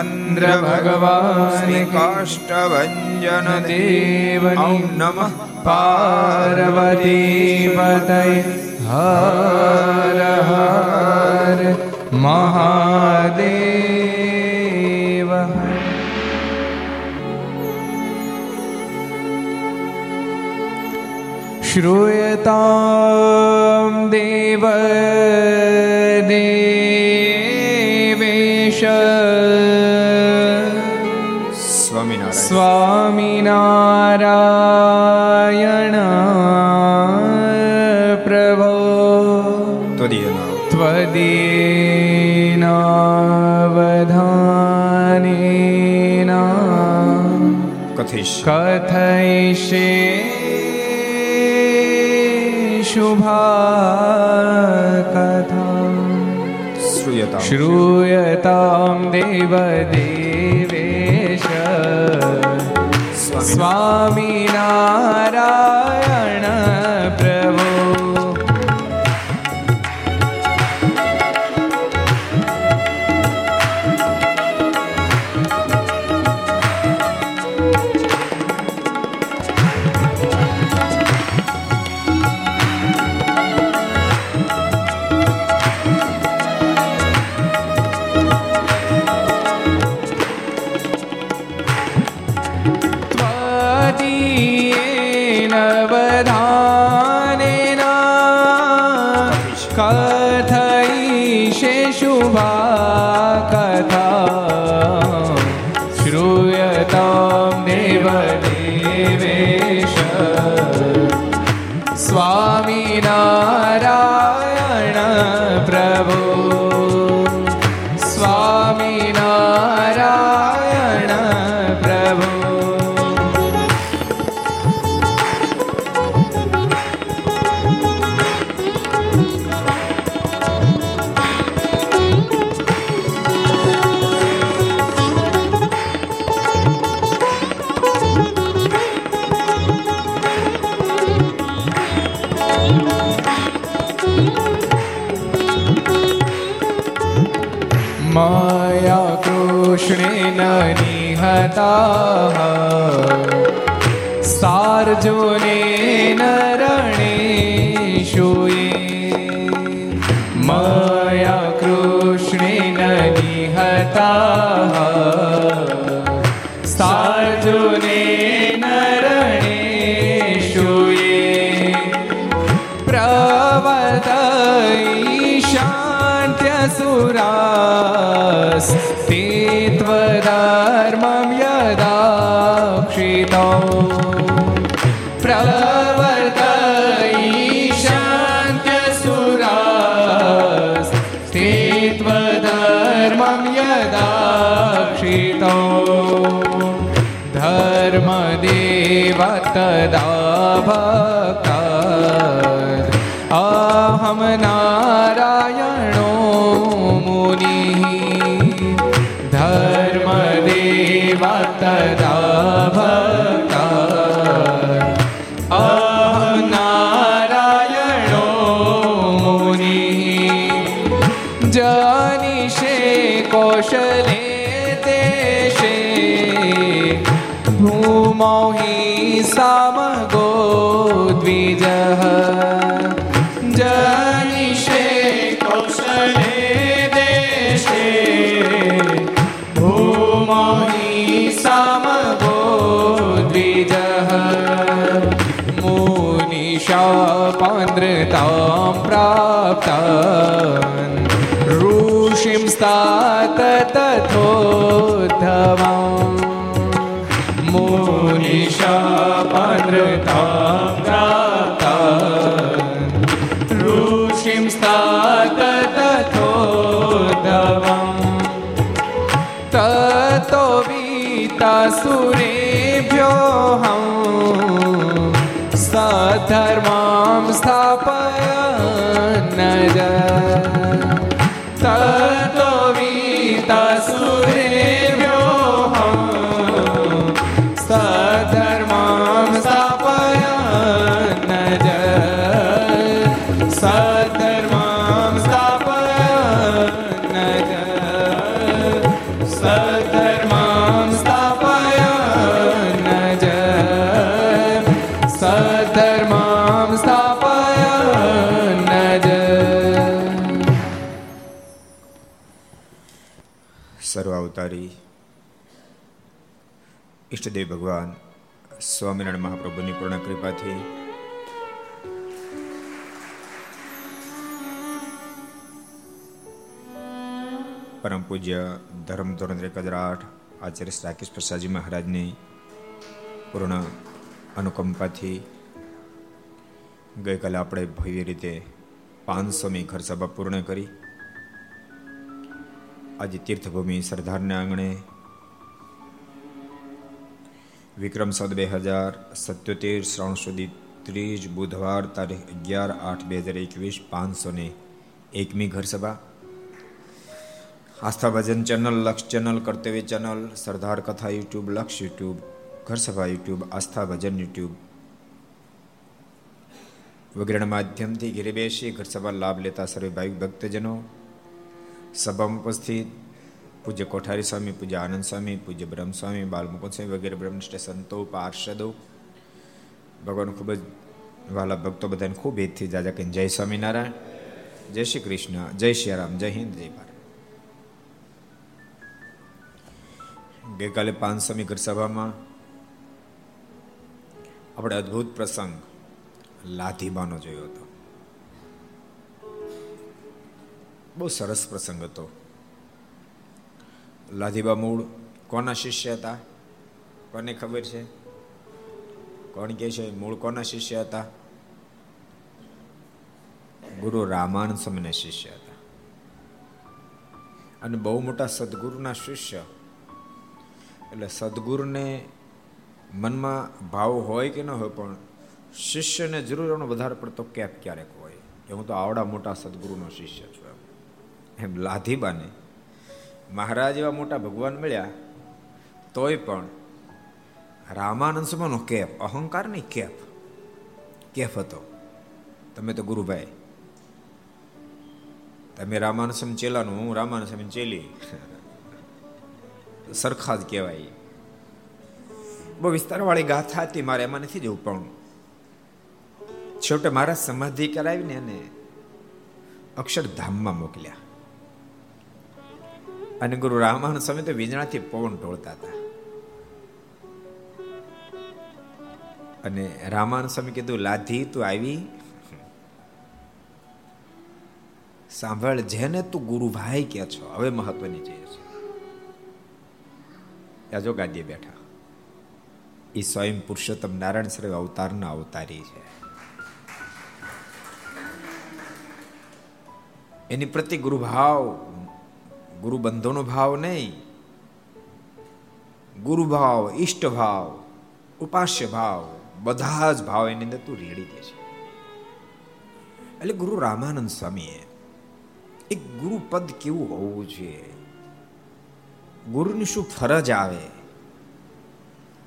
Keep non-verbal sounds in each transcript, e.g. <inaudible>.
રામચંદ્ર ભગવાન કાષ્ટભન દેવ નમ પાર્વતી હર હર મહાદેવ श्रूयतां देव देव સ્વામિનારાયણ પ્રભો ત્વદીનાવધાનેના કથિષ કથયિષે શુભા કથા શ્રૂયતા શ્રૂયતામ દેવદેવ સ્વામી. निहताः सार्जुनेन मुनिशापान्द्रतां प्राप्तान् ऋषिं स्तात तथोद्धवम् मुनिशापान्द्रतां प्राप्तान् ऋषिं स्तात तथोद्धवम् ततो वीतासुरेभ्योऽहं ઈષ્ટદેવ ભગવાન સ્વામિનારાયણ મહાપ્રભુની પૂર્ણ કૃપાથી. પરમ પૂજ્ય ધર્મ ધોરણ આઠ આચાર્ય શ્રી રાકેશ પ્રસાદજી મહારાજની પૂર્ણ અનુકંપાથી ગઈકાલે આપણે ભવ્ય રીતે પાંચસોમી ઘર સભા પૂર્ણ કરી. આજે તીર્થભૂમિ સરદારના આંગણે વિક્રમ સદ બે હજાર સત્યોતેર, શ્રાવણ સુધી ત્રીજ બુધવાર તારીખ અગિયાર આઠ બે હજાર એકવીસ, પાંચસો ને એકમી ઘરસભા Aastha Bhajan channel, Laksh channel, Kartavya channel, Sardar Katha YouTube, Laksh YouTube Gharsabha YouTube, Aastha Bhajan YouTube વગેરેના માધ્યમથી ઘેરે બેસી ઘરસભા લાભ લેતા સર્વે ભાવિક ભક્તજનો. સભામાં ઉપસ્થિત પૂજ્ય કોઠારી સ્વામી, પૂજ્ય આનંદ સ્વામી, પૂજ્ય બ્રહ્મ સ્વામી બાલમુકુંદ સ્વામી વગેરે બ્રહ્મનિષ્ઠ સંતો પાર્ષદો. ભગવાન ખૂબ જ, વાલા ભક્તો બધાને ખૂબ હેતથી જાજા કહીને જય સ્વામિનારાયણ, જય શ્રી કૃષ્ણ, જય શ્રી રામ, જય હિન્દ, જય ભારત. ગઈકાલે પાંચસોમી ઘર સભામાં આપણે અદ્ભુત પ્રસંગ લાધીબાનો જોયો હતો. બહુ સરસ પ્રસંગ હતો. લાધીબા મૂળ, કોના શિષ્ય હતા? કોને ખબર છે? કોણ કે છે? મૂળ કોના શિષ્ય હતા? ગુરુ રામાનંદ સ્વામીના શિષ્ય હતા. અને બહુ મોટા સદગુરુના શિષ્ય. એટલે સદગુરુને મનમાં ભાવ હોય કે ન હોય, પણ શિષ્યને જરૂર એનો વધારે પડતો કેપ ક્યારેક હોય. કે હું તો આવડા મોટા સદગુરુનો શિષ્ય છું એમ. એમ લાધીબાને મહારાજ એવા મોટા ભગવાન મળ્યા, તોય પણ રામાનંદ કેપ અહંકાર નહીં કેફ કેફ હતો. તમે તો ગુરુભાઈ. તમે રામાનંદ ચેલાનું હું રામાનંદ ચેલી. સરખા જ કહેવાય. બહુ વિસ્તારવાળી ગાથા હતી મારે, એમાં નથી જવું પણ. છેવટે મારા સમાધિ કરાવીને અને અક્ષરધામમાં મોકલ્યા. અને ગુરુ રામાનંદ સ્વામી તો વીજળાથી પવન ઢોળતા હતા. અને રામાનંદ સ્વામી કીધું, લાધી, તું આવી? સાંભળ, જેને તું ગુરુભાઈ કે છો, હવે મહત્વની ચીજ છે. જો ગાદીએ બેઠા. એ સ્વયં પુરુષોત્તમ નારાયણ સર્વ અવતારના અવતારી છે. એની પ્રતિ ગુરુભાવ ગુરુ બંધોનો ભાવ નહીં. ગુરુ ભાવ ઈષ્ટ ભાવ ઉપાસ્ય ભાવ બધા જ ભાવ એની અંદર તું રેડી દે છે. એટલે ગુરુ રામાનંદ સ્વામીએ એક ગુરુ પદ કેવું હોવું જોઈએ? ગુરુની શું ફરજ આવે?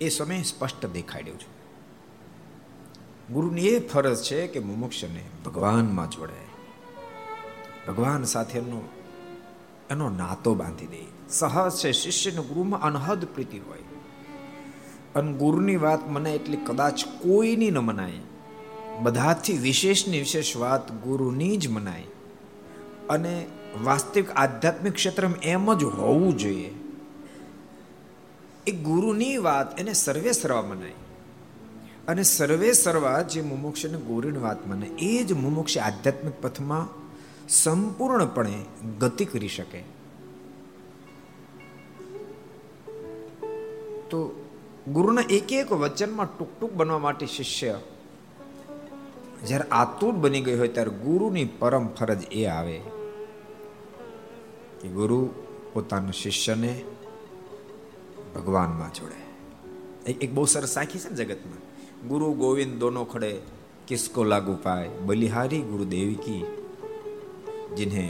એ સમય સ્પષ્ટ દેખાડ્યું છે. ગુરુની એ ફરજ છે કે મુમુક્ષને ભગવાનમાં જોડે. ભગવાન સાથેનો એનો નાતો બાંધી દે. સહજ છે, શિષ્યને ગુરુમાં અનહદ પ્રીતિ હોય. અને ગુરુની વાત મને એટલી કદાચ કોઈની ન મનાય. બધાથી વિશેષની વિશેષ વાત ગુરુની જ મનાય. અને વાસ્તવિક આધ્યાત્મિક ક્ષેત્રમાં એમ જ હોવું જોઈએ. એ ગુરુની વાત એને સર્વે સર્વા મનાય. અને સર્વે સર્વા જે મુમુક્ષને ગુરુની વાત મને એ જ મુમુક્ષ આધ્યાત્મિક પથમાં સંપૂર્ણપણે ગતિ કરી શકે. તો ગુરુના એક એક વચનમાં ટૂંક ટૂંક બનવા માટે શિષ્ય, જ્યારે આતુર બની ગઈ હોય ત્યારે ગુરુની પરમ ફરજ એ આવે કે ગુરુ પોતાના શિષ્યને ભગવાનમાં જોડે. એક બહુ સરસ સાખી છે ને જગતમાં. ગુરુ ગોવિંદ દોનો ખડે કિસકો લાગુ પાય, બલિહારી ગુરુદેવી કી जिन्हें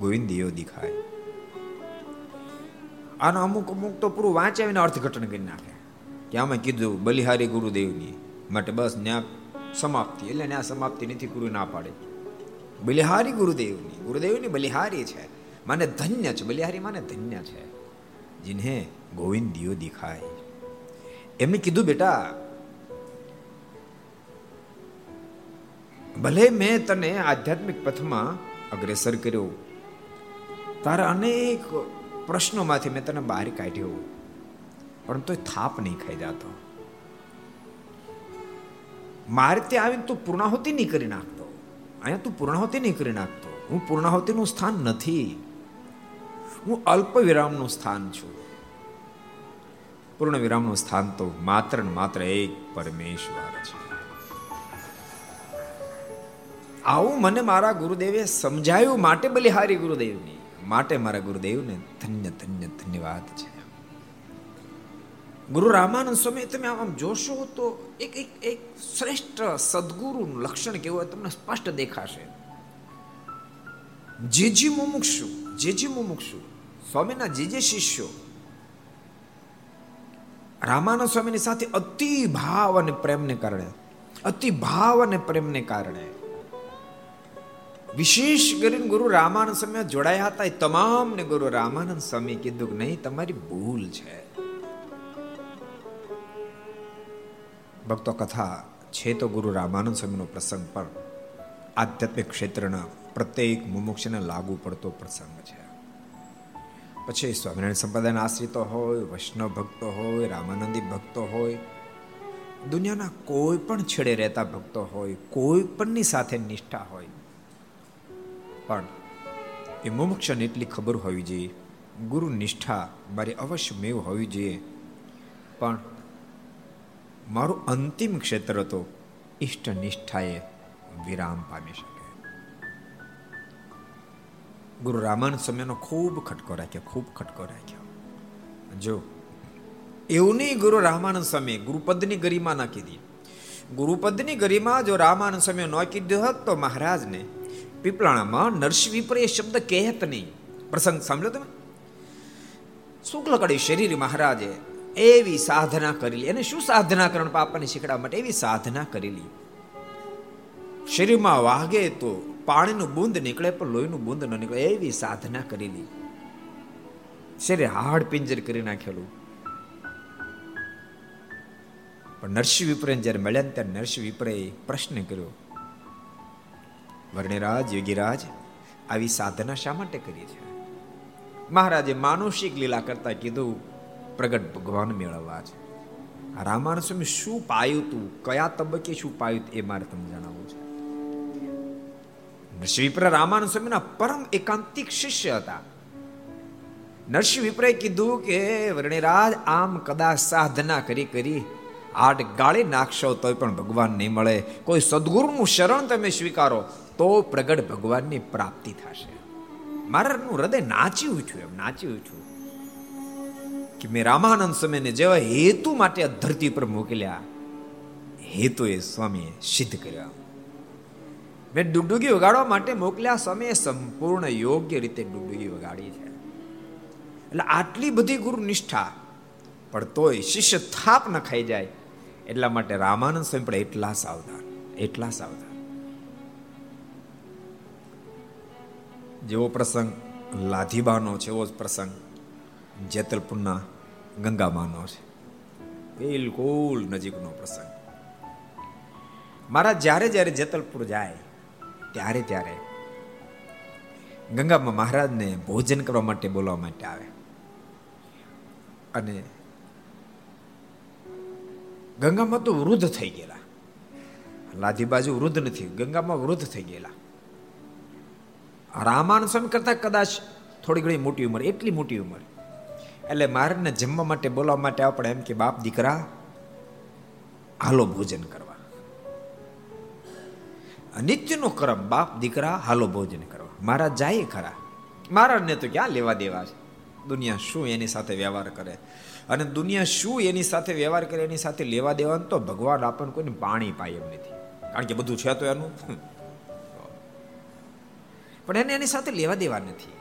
ગોવિંદ દેવ દિખાય આનો અમુક અમુક તો પૂરું વાંચાવીને અર્થઘટન કરી નાખે કે આમાં કીધું બલિહારી ગુરુદેવની માટે બસ ન્યા સમાપ્તિ એટલે ન્યા સમાપ્તિ નથી પૂરું ના પાડે બલિહારી ગુરુદેવની ગુરુદેવની બલિહારી છે માને ધન્ય છે બલિહારી માને ધન્ય છે जिन्हें ગોવિંદ દેવ દિખાય એમને કીધું બેટા ભલે મેં તને આધ્યાત્મિક પથમાં અગ્રેસર કર્યો. તારા અનેક પ્રશ્નોમાંથી મેં તને બહાર કાઢ્યો. પણ તોય થાપ નહીં ખાઈ જતો. મારે ત્યાં આવીને તું પૂર્ણાહુતિ નહીં કરી નાખતો. અહીંયા તું પૂર્ણાહુતિ નહીં કરી નાખતો. હું પૂર્ણાહુતિનું સ્થાન નથી. હું અલ્પ વિરામનું સ્થાન છું. પૂર્ણ વિરામનું સ્થાન તો માત્ર ને માત્ર એક પરમેશ્વર છે. આવું મને મારા ગુરુદેવે સમજાયું. માટે બલિહારી ગુરુદેવની. માટે મારા ગુરુદેવને ધન્ય ધન્ય, ધન્યવાદ છે. ગુરુ રામાનંદ સ્વામી તમે આમ જોશો તો એક એક એક શ્રેષ્ઠ સદગુરુનું લક્ષણ કેવું હોય તમને સ્પષ્ટ દેખાશે. જે જે મુમુક્ષુ જે જે મુમુક્ષુ. સ્વામીના જે જે શિષ્યો. રામાનંદ સ્વામીની સાથે અતિ ભાવ અને પ્રેમને કારણે અતિ ભાવ અને પ્રેમને કારણે. વિશેષ કરીને ગુરુ રામાનંદ સ્વામી જોડાયા હતા. એ તમામને ગુરુ રામાનંદ સ્વામી કીધું કે નહીં, તમારી ભૂલ છે. ભક્તો કથા છે તો ગુરુ રામાનંદ સ્વામીનો પ્રસંગ, પણ આધ્યાત્મિક ક્ષેત્રના પ્રત્યેક મુમુક્ષને લાગુ પડતો પ્રસંગ છે. પછી સ્વામિનારાયણ સંપ્રદાયના આશ્રિતો હોય, વૈષ્ણવ ભક્તો હોય, રામાનંદી ભક્તો હોય, દુનિયાના કોઈ પણ છેડે રહેતા ભક્તો હોય, કોઈ પણની સાથે નિષ્ઠા હોય પણ એ મુમુક્ષને એટલી ખબર હોવી જોઈએ. ગુરુ નિષ્ઠા મારી અવશ્ય મેવ હોવી જોઈએ. પણ મારું અંતિમ ક્ષેત્ર તો ઈષ્ટ નિષ્ઠાએ વિરામ પામી શકે. ગુરુ રામાન સમયનો ખૂબ ખટકો રાખ્યો, ખૂબ ખટકો રાખ્યો. જો એવું નહીં ગુરુ રામાનંદ સ્વામી ગુરુપદની ગરિમા નાખી કીધી. ગુરુપદની ગરિમા જો રામાનંદ સ્વામી ન કીધું હોત તો મહારાજને પીપળાણામાં નરસિંહ વિપ્રય શબ્દ કહેત નહીં. પ્રસંગ સાંભળ્યો તમે? શુક્લ કડી શરીર મહારાજે એવી સાધના કરેલી એને શું સાધના કરણ પાપાને શીખડા માટે? એવી સાધના કરેલી શરીરમાં વાગે તો પાણીનું બુંદ નીકળે, પણ લોહીનું બુંદ ન નીકળે. એવી સાધના કરેલી શરીર હાડ પિંજર કરી નાખેલું. પણ નરસિંહ વિપ્રય જ્યારે મળ્યા ત્યારે નરસિંહ વિપ્રય પ્રશ્ન કર્યો વર્ણિરાજ, યોગીરાજ, આવી સાધના શા માટે કરી છે મહારાજે માનુષિક લીલા કરતા કીધું, પ્રગટ ભગવાન મેળવવા છે. રામાનંદ સ્વામી શું પાયું તું કયા તબક્કે શું પાયું એ મારે તમને જણાવવું છે. નરસિંહ વિપ્ર રામાનંદ સ્વામીના પરમ એકાંતિક શિષ્ય હતા. નરસિંહ વિપ્રે કીધું કે, વર્ણિરાજ, આમ કદાચ સાધના કરી કરી આટ ગાળી નાખશો તોય પણ ભગવાન નહીં મળે. કોઈ સદગુરુનું શરણ તમે સ્વીકારો. તો પ્રગટ ભગવાનની પ્રાપ્તિ થશે. મારાનું હૃદય નાચી ઉઠ્યું એમ નાચી ઉઠ્યું કે મેં રામાનંદ સમયને જેવા હેતુ માટે આ ધરતી પર મોકલ્યા હેતુ એ સ્વામીએ સિદ્ધ કર્યા. મેં ડુગડુગી વગાડવા માટે મોકલ્યા, સ્વામીએ સંપૂર્ણ યોગ્ય રીતે ડુગડુગી વગાડી છે. એટલે આટલી બધી ગુરુ નિષ્ઠા પણ તોય શિષ્ય થાપ ન ખાઈ જાય, એટલા માટે રામાનંદ સ્વામી પણ એટલા સાવધાન એટલા સાવધાન. જેવો પ્રસંગ લાધીબાનો છે, એવો જ પ્રસંગ જેતલપુરના ગંગામાનો છે. બિલકુલ નજીકનો પ્રસંગ. મારા જ્યારે જ્યારે જેતલપુર જાય, ત્યારે ત્યારે ગંગામાં મહારાજને ભોજન કરવા માટે બોલવા માટે આવે. અને ગંગામાં તો વૃદ્ધ થઈ ગયેલા. લાધી બાજુ વૃદ્ધ નથી, ગંગામાં વૃદ્ધ થઈ ગયેલા. રામાન સ્વામી કરતા કદાચ થોડી ઘણી મોટી ઉંમર, એટલી મોટી ઉંમર. એટલે મારને જમવા માટે, બોલાવવા માટે આપણે એમ કે, બાપ દીકરા, હાલો ભોજન કરવા. નિત્યનો ક્રમ, બાપ દીકરા, હાલો ભોજન કરવા. મારા જાય ખરા. મહારાજને તો ક્યાં લેવા દેવા છે? દુનિયા શું એની સાથે વ્યવહાર કરે? અને દુનિયા શું એની સાથે વ્યવહાર કરે, એની સાથે લેવા દેવાનું તો ભગવાન આપણને કોઈને પાણી પાય એમ નથી. કારણ કે બધું છે તો એનું. પણ એને એની સાથે લેવા દેવા નથી.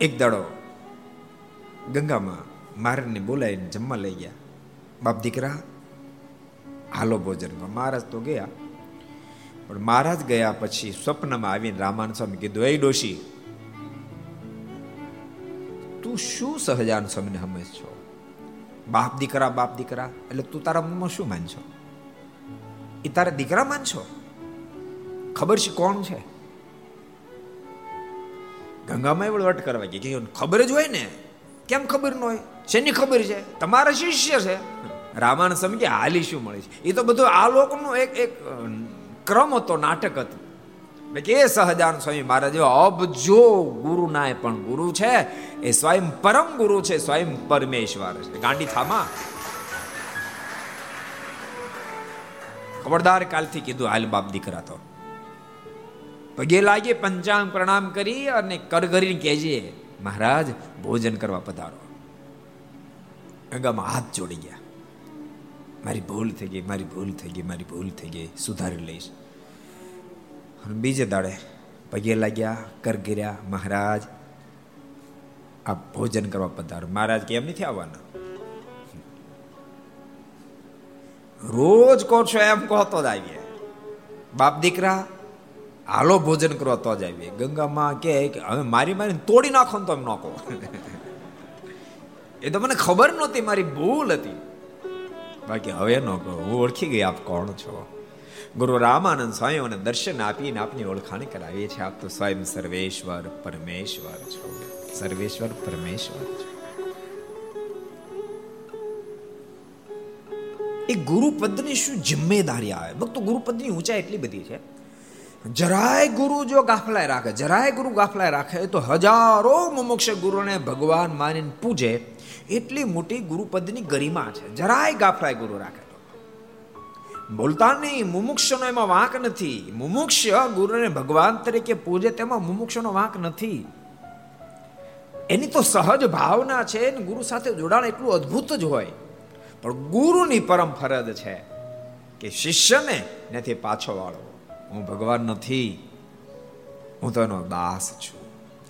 એક દાડો ગંગામાં મારને બોલાવીને જમવા લઈ ગયા. બાપ દીકરા, હાલો ભોજન મહારાજ તો ગયા. પણ મહારાજ ગયા પછી સ્વપ્નમાં આવીને રામાન સ્વામી કીધું, એ ડોશી, તું શું સહજાન સ્વામીને સમજ છો? બાપ દીકરા બાપ દીકરા, એટલે તું તારા મનમાં શું માનશો? એ તારા દીકરા માનશો? ખબર છે કોણ છે? ગંગામાં વળવટ કરવા કે ખબર જ હોય ને. કેમ ખબર ન હોય? શેની ખબર છે? તમારા શિષ્ય છે. રામાયણ સમજે હાલી શું મળે છે? એ તો બધું આ લોકનો એક એક ક્રમ હતો, નાટક હતું. કે સહજાન સ્વામી મહારાજ અબજો ગુરુ નાય પણ ગુરુ છે. એ સ્વયં પરમ ગુરુ છે, સ્વયં પરમેશ્વર છે. ગાંડી થામા ખબરદાર કાલથી કીધું, હાલ બાપ દીકરા તો. પગે લાગી પંચાંગ પ્રણામ કરી અને કરગરીને કહેજે, મહારાજ, ભોજન કરવા પધારો. ગંગામાં હાથ જોડી ગયા. મારી ભૂલ થઈ ગઈ, મારી ભૂલ થઈ ગઈ, મારી ભૂલ થઈ ગઈ. સુધારી લઈશ. અને બીજે દાડે પગે લાગ્યા કરગર્યા મહારાજ આ ભોજન કરવા પધારો. મહારાજ, કેમ નથી આવવાના? રોજ કહો છો એમ, કહો તો જ આવીએ. બાપ દીકરા હાલો ભોજન કરવા તો જ આવીએ. ગંગામાં કે, હવે મારી મારી તોડી નાખો ને તો એમ નાખો. એ તો મને ખબર નહોતી, મારી ભૂલ હતી. બાકી હવે ન કહો, હું ઓળખી ગઈ, આપ કોણ છો? ગુરુ રામાનંદ સ્વામીઓને દર્શન આપીને આપની ઓળખાણ કરાવીએ છીએ. આપ તો સ્વયં સર્વેશ્વર પરમેશ્વર છો. સર્વેશ્વર પરમેશ્વર છો. એ ગુરુપદની શું જિમ્મેદારી આવે? ભક્તો, ગુરુપદની ઊંચાઈ એટલી બધી છે જરાય ગુરુ જો ગાફલાય રાખે, જરાય ગુરુ ગાફલાય રાખે તો હજારો મુમુક્ષ ગુરુને ભગવાન માનીને પૂજે એટલી મોટી ગુરુપદની ગરિમા છે. જરાય ગાફલાય ગુરુ રાખે બોલતા નહીં મુમુક્ષનો એમાં વાંક નથી. મુમુક્ષ ગુરુને ભગવાન તરીકે પૂજે તેમાં મુમુક્ષનો વાંક નથી. એની તો સહજ ભાવના છે ને ગુરુ સાથે જોડાણ એટલું અદ્ભુત જ હોય. પણ ગુરુની પરમ ફરજ છે કે શિષ્યને નથી પાછો વાળો હું ભગવાન નથી. હું તો એનો દાસ છું.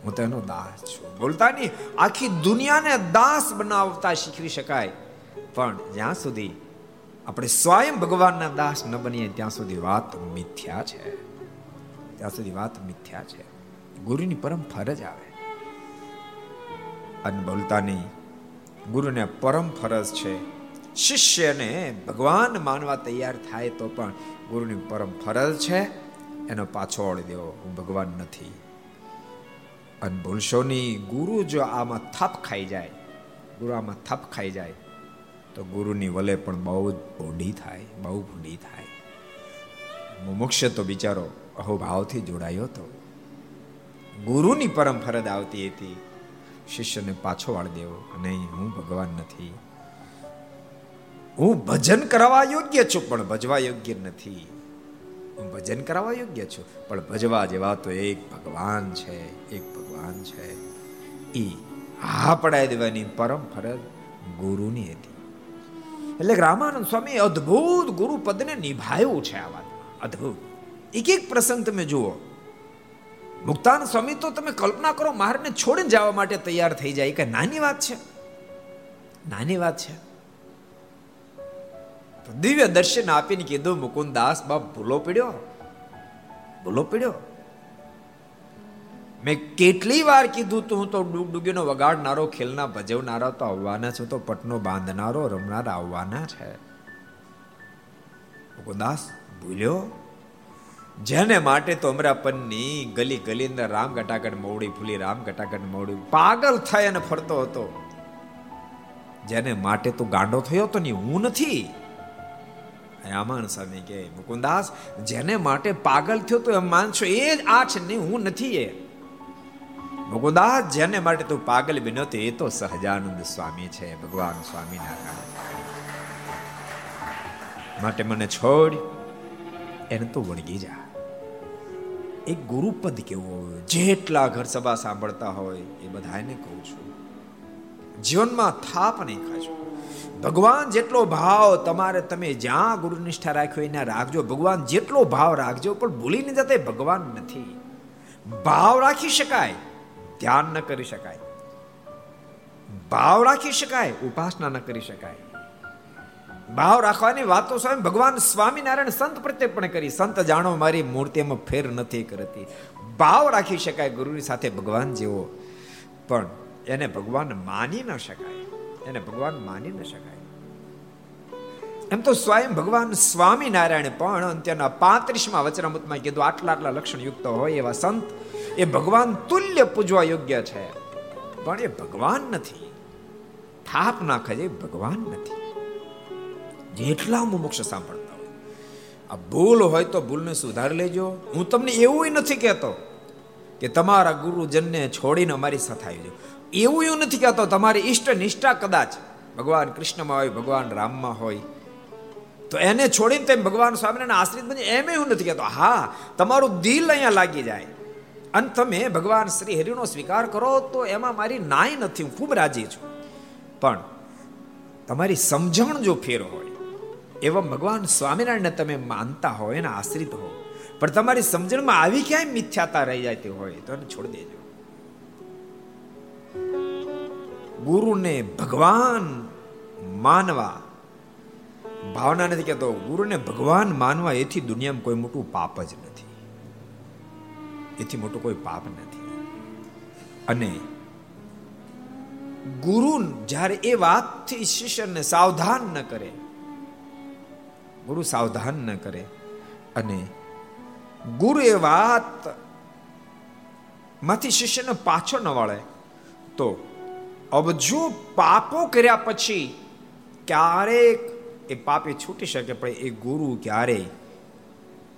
હું તો એનો દાસ છું. બોલતા નહીં, આખી દુનિયાને દાસ બનાવતા શીખવી શકાય. પણ જ્યાં સુધી આપણે સ્વયં ભગવાનના દાસ ન બનીએ, ત્યાં સુધી વાત મિથ્યા છે. ત્યાં સુધી વાત મિથ્યા છે. ગુરુની પરમ ફરજ આવે. અને બોલતા નહીં, ગુરુને પરમ ફરજ છે. શિષ્યને ભગવાન માનવા તૈયાર થાય તો પણ ગુરુની પરમ ફરજ છે, એનો પાછો ઓળી દેવો. હું ભગવાન નથી. અને ભૂલશો નહીં ગુરુ જો આમાં થપ ખાઈ જાય, ગુરુ આમાં થપ ખાઈ જાય, તો ગુરુની વલે પણ બહુ જ ભૂંડી થાય, બહુ ભૂંડી થાય. મુમુક્ષ તો બિચારો અહોભાવથી જોડાયો હતો. ગુરુની પરમ ફરજ આવતી હતી. શિષ્યને પાછો વાળ દેવો. નહીં, હું ભગવાન નથી. હું ભજન કરવા યોગ્ય છું, પણ ભજવા યોગ્ય નથી. હું ભજન કરવા યોગ્ય છું, પણ ભજવા જેવા તો એક ભગવાન છે, એક ભગવાન છે. ઈ હા પડાઈ દેવાની પરમ ફરજ ગુરુની હતી. એટલે રામાનંદ સ્વામી અદ્ભુત ગુરુ પદને નિભાવ્યું છે આ વાતમાં અદ્ભુત. એક એક પ્રસંગ તમે જુઓ. મુક્તાન સ્વામી તો તમે કલ્પના કરો, મારને છોડીને જવા માટે તૈયાર થઈ જાય. કે નાની વાત છે? નાની વાત છે. દિવ્ય દર્શન આપીને કીધું, મુકુંદાસ, બાપ, ભૂલો પડ્યો? ભૂલો પડ્યો? મેં કેટલી વાર કીધું, તું તો ડુગડુગીનો વગાડનારો, ખેલના ભજવનારો, તો આવવાના છે, તો પટનો બાંધનારો, રમનાર આવવાના છે. મુકુદાસ ભૂલ્યો જેને માટે તો અમરાપનની ગલી ગલી અંદર રામ ગટાગઢ મોવડી ફૂલી, રામ ગટાકટ મોવડી પાગલ થાય અને ફરતો હતો. જેને માટે તો ગાંડો થયો તો નહીં, હું નથી. રામાન સ્વામી કે, મુકુંદાસ, જેને માટે પાગલ થયો તો એમ માનશો, એ જ આ છે, નહીં, હું નથી એ. મુકુદાસ, જેને માટે તું પાગલ બન્યો તો એ તો સહજાનંદ સ્વામી છે, ભગવાન સ્વામિનારાયણ. માટે મને છોડ, એને તો વળગી જા. એક ગુરુપદ કેવો હોય, જેટલા ઘર સભા સાંભળતા હોય, એ બધાને કહું છું. જીવનમાં થાપ નહીં ખાજો. ભગવાન જેટલો ભાવ તમારે તમે જ્યાં ગુરુ નિષ્ઠા રાખ્યો એને રાખજો. ભગવાન જેટલો ભાવ રાખજો, પણ ભૂલી નહીં જતા ભગવાન નથી. ભાવ રાખી શકાય, ધ્યાન ન કરી શકાય. ભાવ રાખી શકાય, ઉપાસના ન કરી શકાય. ભાવ રાખવાની વાતો સ્વામી ભગવાન સ્વામિનારાયણ સંત પ્રત્યે પણ કરી. સંત જાણો, મારી મૂર્તિમાં ફેર નથી કરતી. ભાવ રાખી શકાય ગુરુની સાથે ભગવાન જેવો. પણ એને ભગવાન માની ન શકાય. એને ભગવાન માની ન શકાય. એમ તો સ્વયં ભગવાન સ્વામિનારાયણ પણ અંત્યના પાંત્રીસમાં વચનામૃતમાં કીધું, આટલા આટલા લક્ષણ યુક્ત હોય એવા સંત, એ ભગવાન તુલ્ય પૂજવા યોગ્ય છે. પણ એ ભગવાન નથી. થાપ નાખે છે ભગવાન નથી. જેટલા મુમુક્ષ સાંભળતા હોય. આ ભૂલ હોય તો ભૂલને સુધારી લેજો. હું તમને એવું નથી કહેતો કે તમારા ગુરુજનને છોડીને અમારી સાથે આવી જાઓ. એવું એવું નથી કહેતો, તમારી ઈષ્ટ નિષ્ઠા કદાચ ભગવાન કૃષ્ણમાં હોય, ભગવાન રામમાં હોય. તો એને છોડીને તેમ ભગવાન સ્વામિનારાયણ આશ્રિત બની, એમ એવું નથી કહેતો. હા, તમારું દિલ અહીંયા લાગી જાય. અને તમે ભગવાન શ્રી હરિનો સ્વીકાર કરો તો એમાં મારી નાય નથી, હું ખૂબ રાજી છું. પણ તમારી સમજણ જો ફેર હોય એવા ભગવાન સ્વામિનારાયણને તમે માનતા હોય એના આશ્રિત હો. પણ તમારી સમજણમાં આવી ક્યાંય મિથ્યાતા રહી જતી હોય, તો એને છોડી દેજો. ગુરુને ભગવાન માનવા ભાવના નથી કહેતો. ગુરુને ભગવાન માનવા એથી દુનિયામાં કોઈ મોટું પાપ જ નથી. એથી મોટું કોઈ પાપ નથી. અને ગુરુ જ્યારે એ વાતથી શિષ્યને સાવધાન ન કરે, ગુરુ સાવધાન ન કરે અને ગુરુ એ વાતમાંથી શિષ્યને પાછો ન વળે, તો અબજો પાપો કર્યા પછી ક્યારેક એ પાપી છૂટી શકે, પણ એ ગુરુ ક્યારે?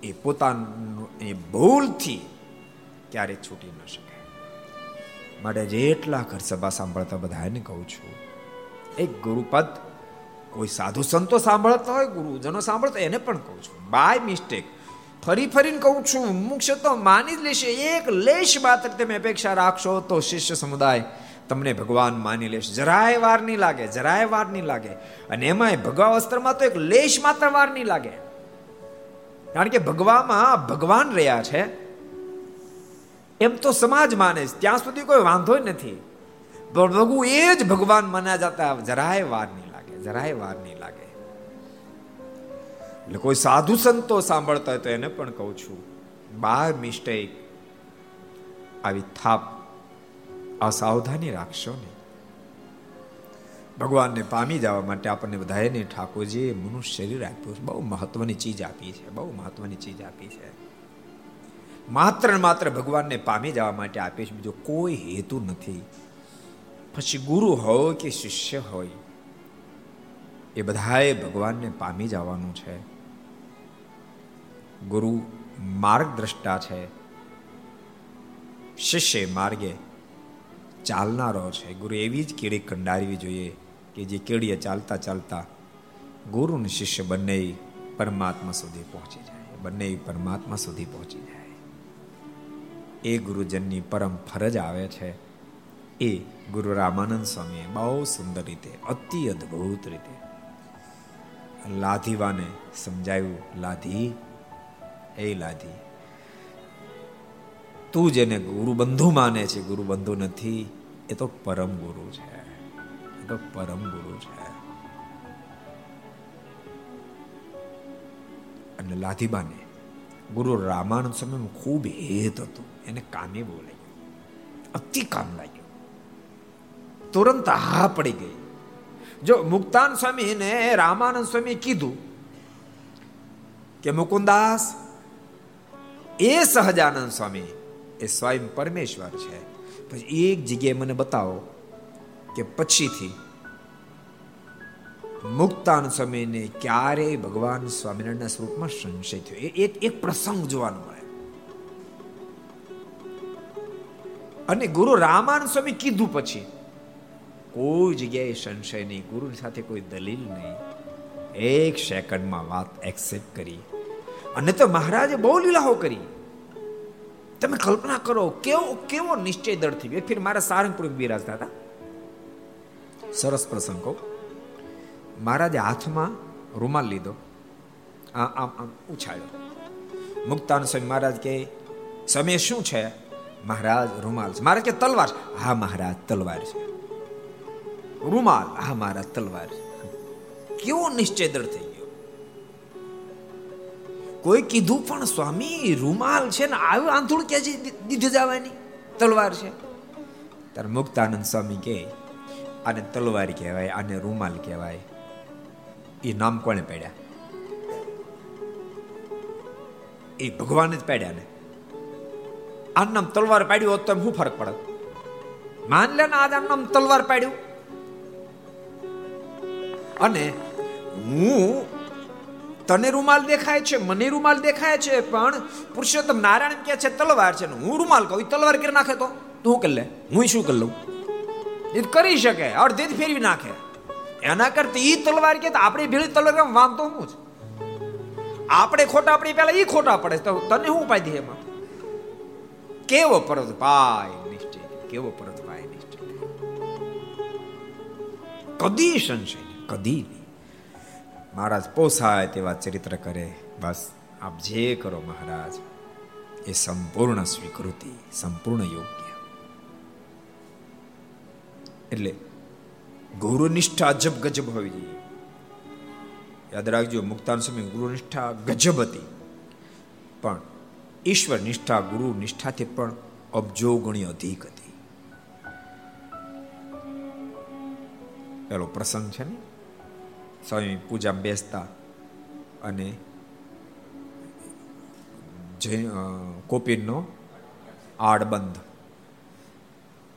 એ પોતાનું, એ ભૂલથી ક્યારે છૂટી ન શકે. માટે જેટલા ઘર સભા સાંભળતા બધાને કહું છું, એક ગુરુપદ કોઈ સાધુ સંતો સાંભળતા હોય, ગુરુજનો સાંભળતા એને પણ કહું છું. બાય મિસ્ટેક ફરી ફરીને કહું છું મુખ્ય તો માની જ લેશે, એક લેશ માત્ર તમે અપેક્ષા રાખશો તો શિષ્ય સમુદાય તમને ભગવાન માની લેશે. જરાય વાર નહીં લાગે, જરાય વાર નહીં લાગે. અને એમાંય ભગવા વસ્ત્રમાં તો એક લેશ માત્ર વાર નહીં લાગે. કારણ કે ભગવામાં ભગવાન રહ્યા છે. એમ તો સમાજ માને ત્યાં સુધી કોઈ વાંધો નથી. ભગવું એ જ ભગવાન માન્યા જતા. જરાય વાર નહીં લાગે, જરાય વાર નહીં લાગે. એટલે કોઈ સાધુ સંતો સાંભળતા હોય તો એને પણ કહું છું, બાર મિસ્ટેક આવી થાપ અસાવધાની રાખશો ને. ભગવાનને પામી જવા માટે આપણને બધાને ઠાકોરજીએ મનુષ્ય શરીર આપ્યું બહુ મહત્વની ચીજ આપી છે, બહુ મહત્વની ચીજ આપી છે. માત્ર માત્ર ભગવાનને પામી જવા માટે આપે છે, બીજો કોઈ હેતુ નથી. પછી ગુરુ હોય કે શિષ્ય હોય, એ બધાએ ભગવાનને પામી જવાનું છે. ગુરુ માર્ગદ્રષ્ટા છે. શિષ્ય માર્ગે ચાલનારો છે. ગુરુ એવી જ કીડી કંડારવી જોઈએ કે જે કેડીએ ચાલતા ચાલતા ગુરુ અને શિષ્ય બંને પરમાત્મા સુધી પહોંચી જાય. બંને પરમાત્મા સુધી પહોંચી જાય. એ ગુરુજનની પરમ ફરજ આવે છે. એ ગુરુ રામાનંદ સ્વામીએ બહુ સુંદર રીતે, અતિ અદ્ભુત રીતે લાધીવાને સમજાયું લાધી, એ લાધી, તું જેને ગુરુ બંધુ માને છે ગુરુ બંધુ નથી એ તો પરમ ગુરુ છે. એ તો પરમ ગુરુ છે. અને લાધીબાને ગુરુ રામાનંદ સ્વામી ખૂબ હેત હતું. એને કામે બોલાયું અતિ કામ લાગ્યું. તુરંત હા પડી ગઈ. જો મુક્તાન સ્વામીને રામાનંદ સ્વામી કીધું કે મુકુંદાસ, એ સહજાનંદ સ્વામી એ સ્વયં પરમેશ્વર છે. પછી એક જગ્યાએ મને બતાવો કે પછીથી મુક્તાન સ્વામીને ક્યારેય ભગવાન સ્વામિનારાયણના સ્વરૂપમાં સંશય થયો? એક એક પ્રસંગ જોવાનો મળે. અને ગુરુ રામાન સ્વામી કીધું પછી, કોઈ જગ્યાએ સંશય નહીં, ગુરુની સાથે કોઈ દલીલ નહીં. એક સેકન્ડમાં વાત એક્સેપ્ટ કરી. અને તો મહારાજે બહુ લીલાઓ કરી. તમે કલ્પના કરો, કેવો કેવો નિશ્ચય દળ થઈ ગયો? ફિર મારા સારંગપુર બિરાજતા હતા. સરસ પ્રસંગો મહારાજે હાથમાં રૂમાલ લીધો. આમ આમ ઉછાળ્યો. મુક્તાન સ્વામી મહારાજ કે સમય શું છે? મહારાજ, રૂમાલ છે. મહારાજ કે, તલવાર છે. હા, મહારાજ, તલવાર છે. રૂમાલ? હા, મહારાજ, તલવાર છે. કેવો નિશ્ચય દળ થઈ કોઈ કીધું પણ, સ્વામી, રૂમાલ છે ને, આવ્યું આંધળું કે દીધી જવાની તલવાર છે. ત્યારે મુક્તાનંદ સ્વામી કે આને તલવાર કહેવાય, આને રૂમાલ કહેવાય. એ નામ કોણે પાડ્યા? એ ભગવાને જ પાડ્યા ને. આ નામ તલવાર પાડ્યું હોત તો શું ફરક પડે માન લે ને આ નામ તલવાર પાડ્યું. અને હું તને રૂમાલ દેખાય છે, મને રૂમાલ દેખાય છે, પણ પુરુષોત્તમ નારાયણ કે છે, તલવાર છે. હું રૂમાલ કહું તલવાર કરી નાખે તો? તું કરી લે? હું શું કરી લઉં? એ કરી શકે અડધી જ ફેરવી નાખે. એના કરતા એ તલવાર કે આપણી ભેળી તલવાર વાંધો હું જ? આપણે ખોટા, આપણી પેલા એ ખોટા પડે, તો તને શું ઉપાય દે એમાં? કેવો પરત પાય નિશ્ચય, કેવો પરત પાય નિશ્ચય. કદી સંશય કદી મહારાજ પોસાય તેવા ચરિત્ર કરે. બસ આપ જે કરો મહારાજ, એ સંપૂર્ણ સ્વીકૃતિ, સંપૂર્ણ યોગ્ય. એટલે ગુરુનિષ્ઠા અજબ ગજબ હોવી જોઈએ. યાદ રાખજો, મુક્તાન સ્વામી ગુરુ નિષ્ઠા ગજબ હતી. પણ ઈશ્વર નિષ્ઠા, ગુરુ નિષ્ઠાથી પણ અબજો ગણી અધિક હતી. પેલો પ્રસંગ છે ને? સ્વામી પૂજા બેસતા અને કોપીનો આડબંધ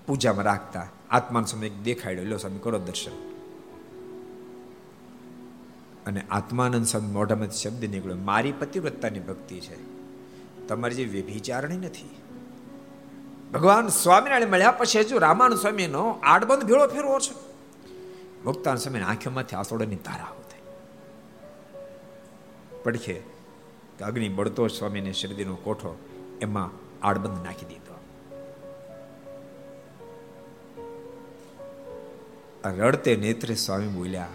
પૂજામાં રાખતા. આત્માન સમય દેખાડ્યો. લો સ્વામી, કરો દર્શન. અને આત્માનંદ સ્વામી મોઢામાં શબ્દ નીકળ્યો, મારી પતિવ્રતાની ભક્તિ છે. તમારી જે વ્યભિચારણી નથી. ભગવાન સ્વામિનારાયણ મળ્યા પછી હજુ રામાનુ સ્વામીનો આડબંધ ભેળો ફેરવો છે. મુક્તાન સમયે આંખોમાંથી આસોડાની ધારા થઈ પડખે અગ્નિ બળતો સ્વામીને શરદીનો કોઠો એમાં આડબંધ નાખી દીધો. રડતે નેત્રે સ્વામી બોલ્યા,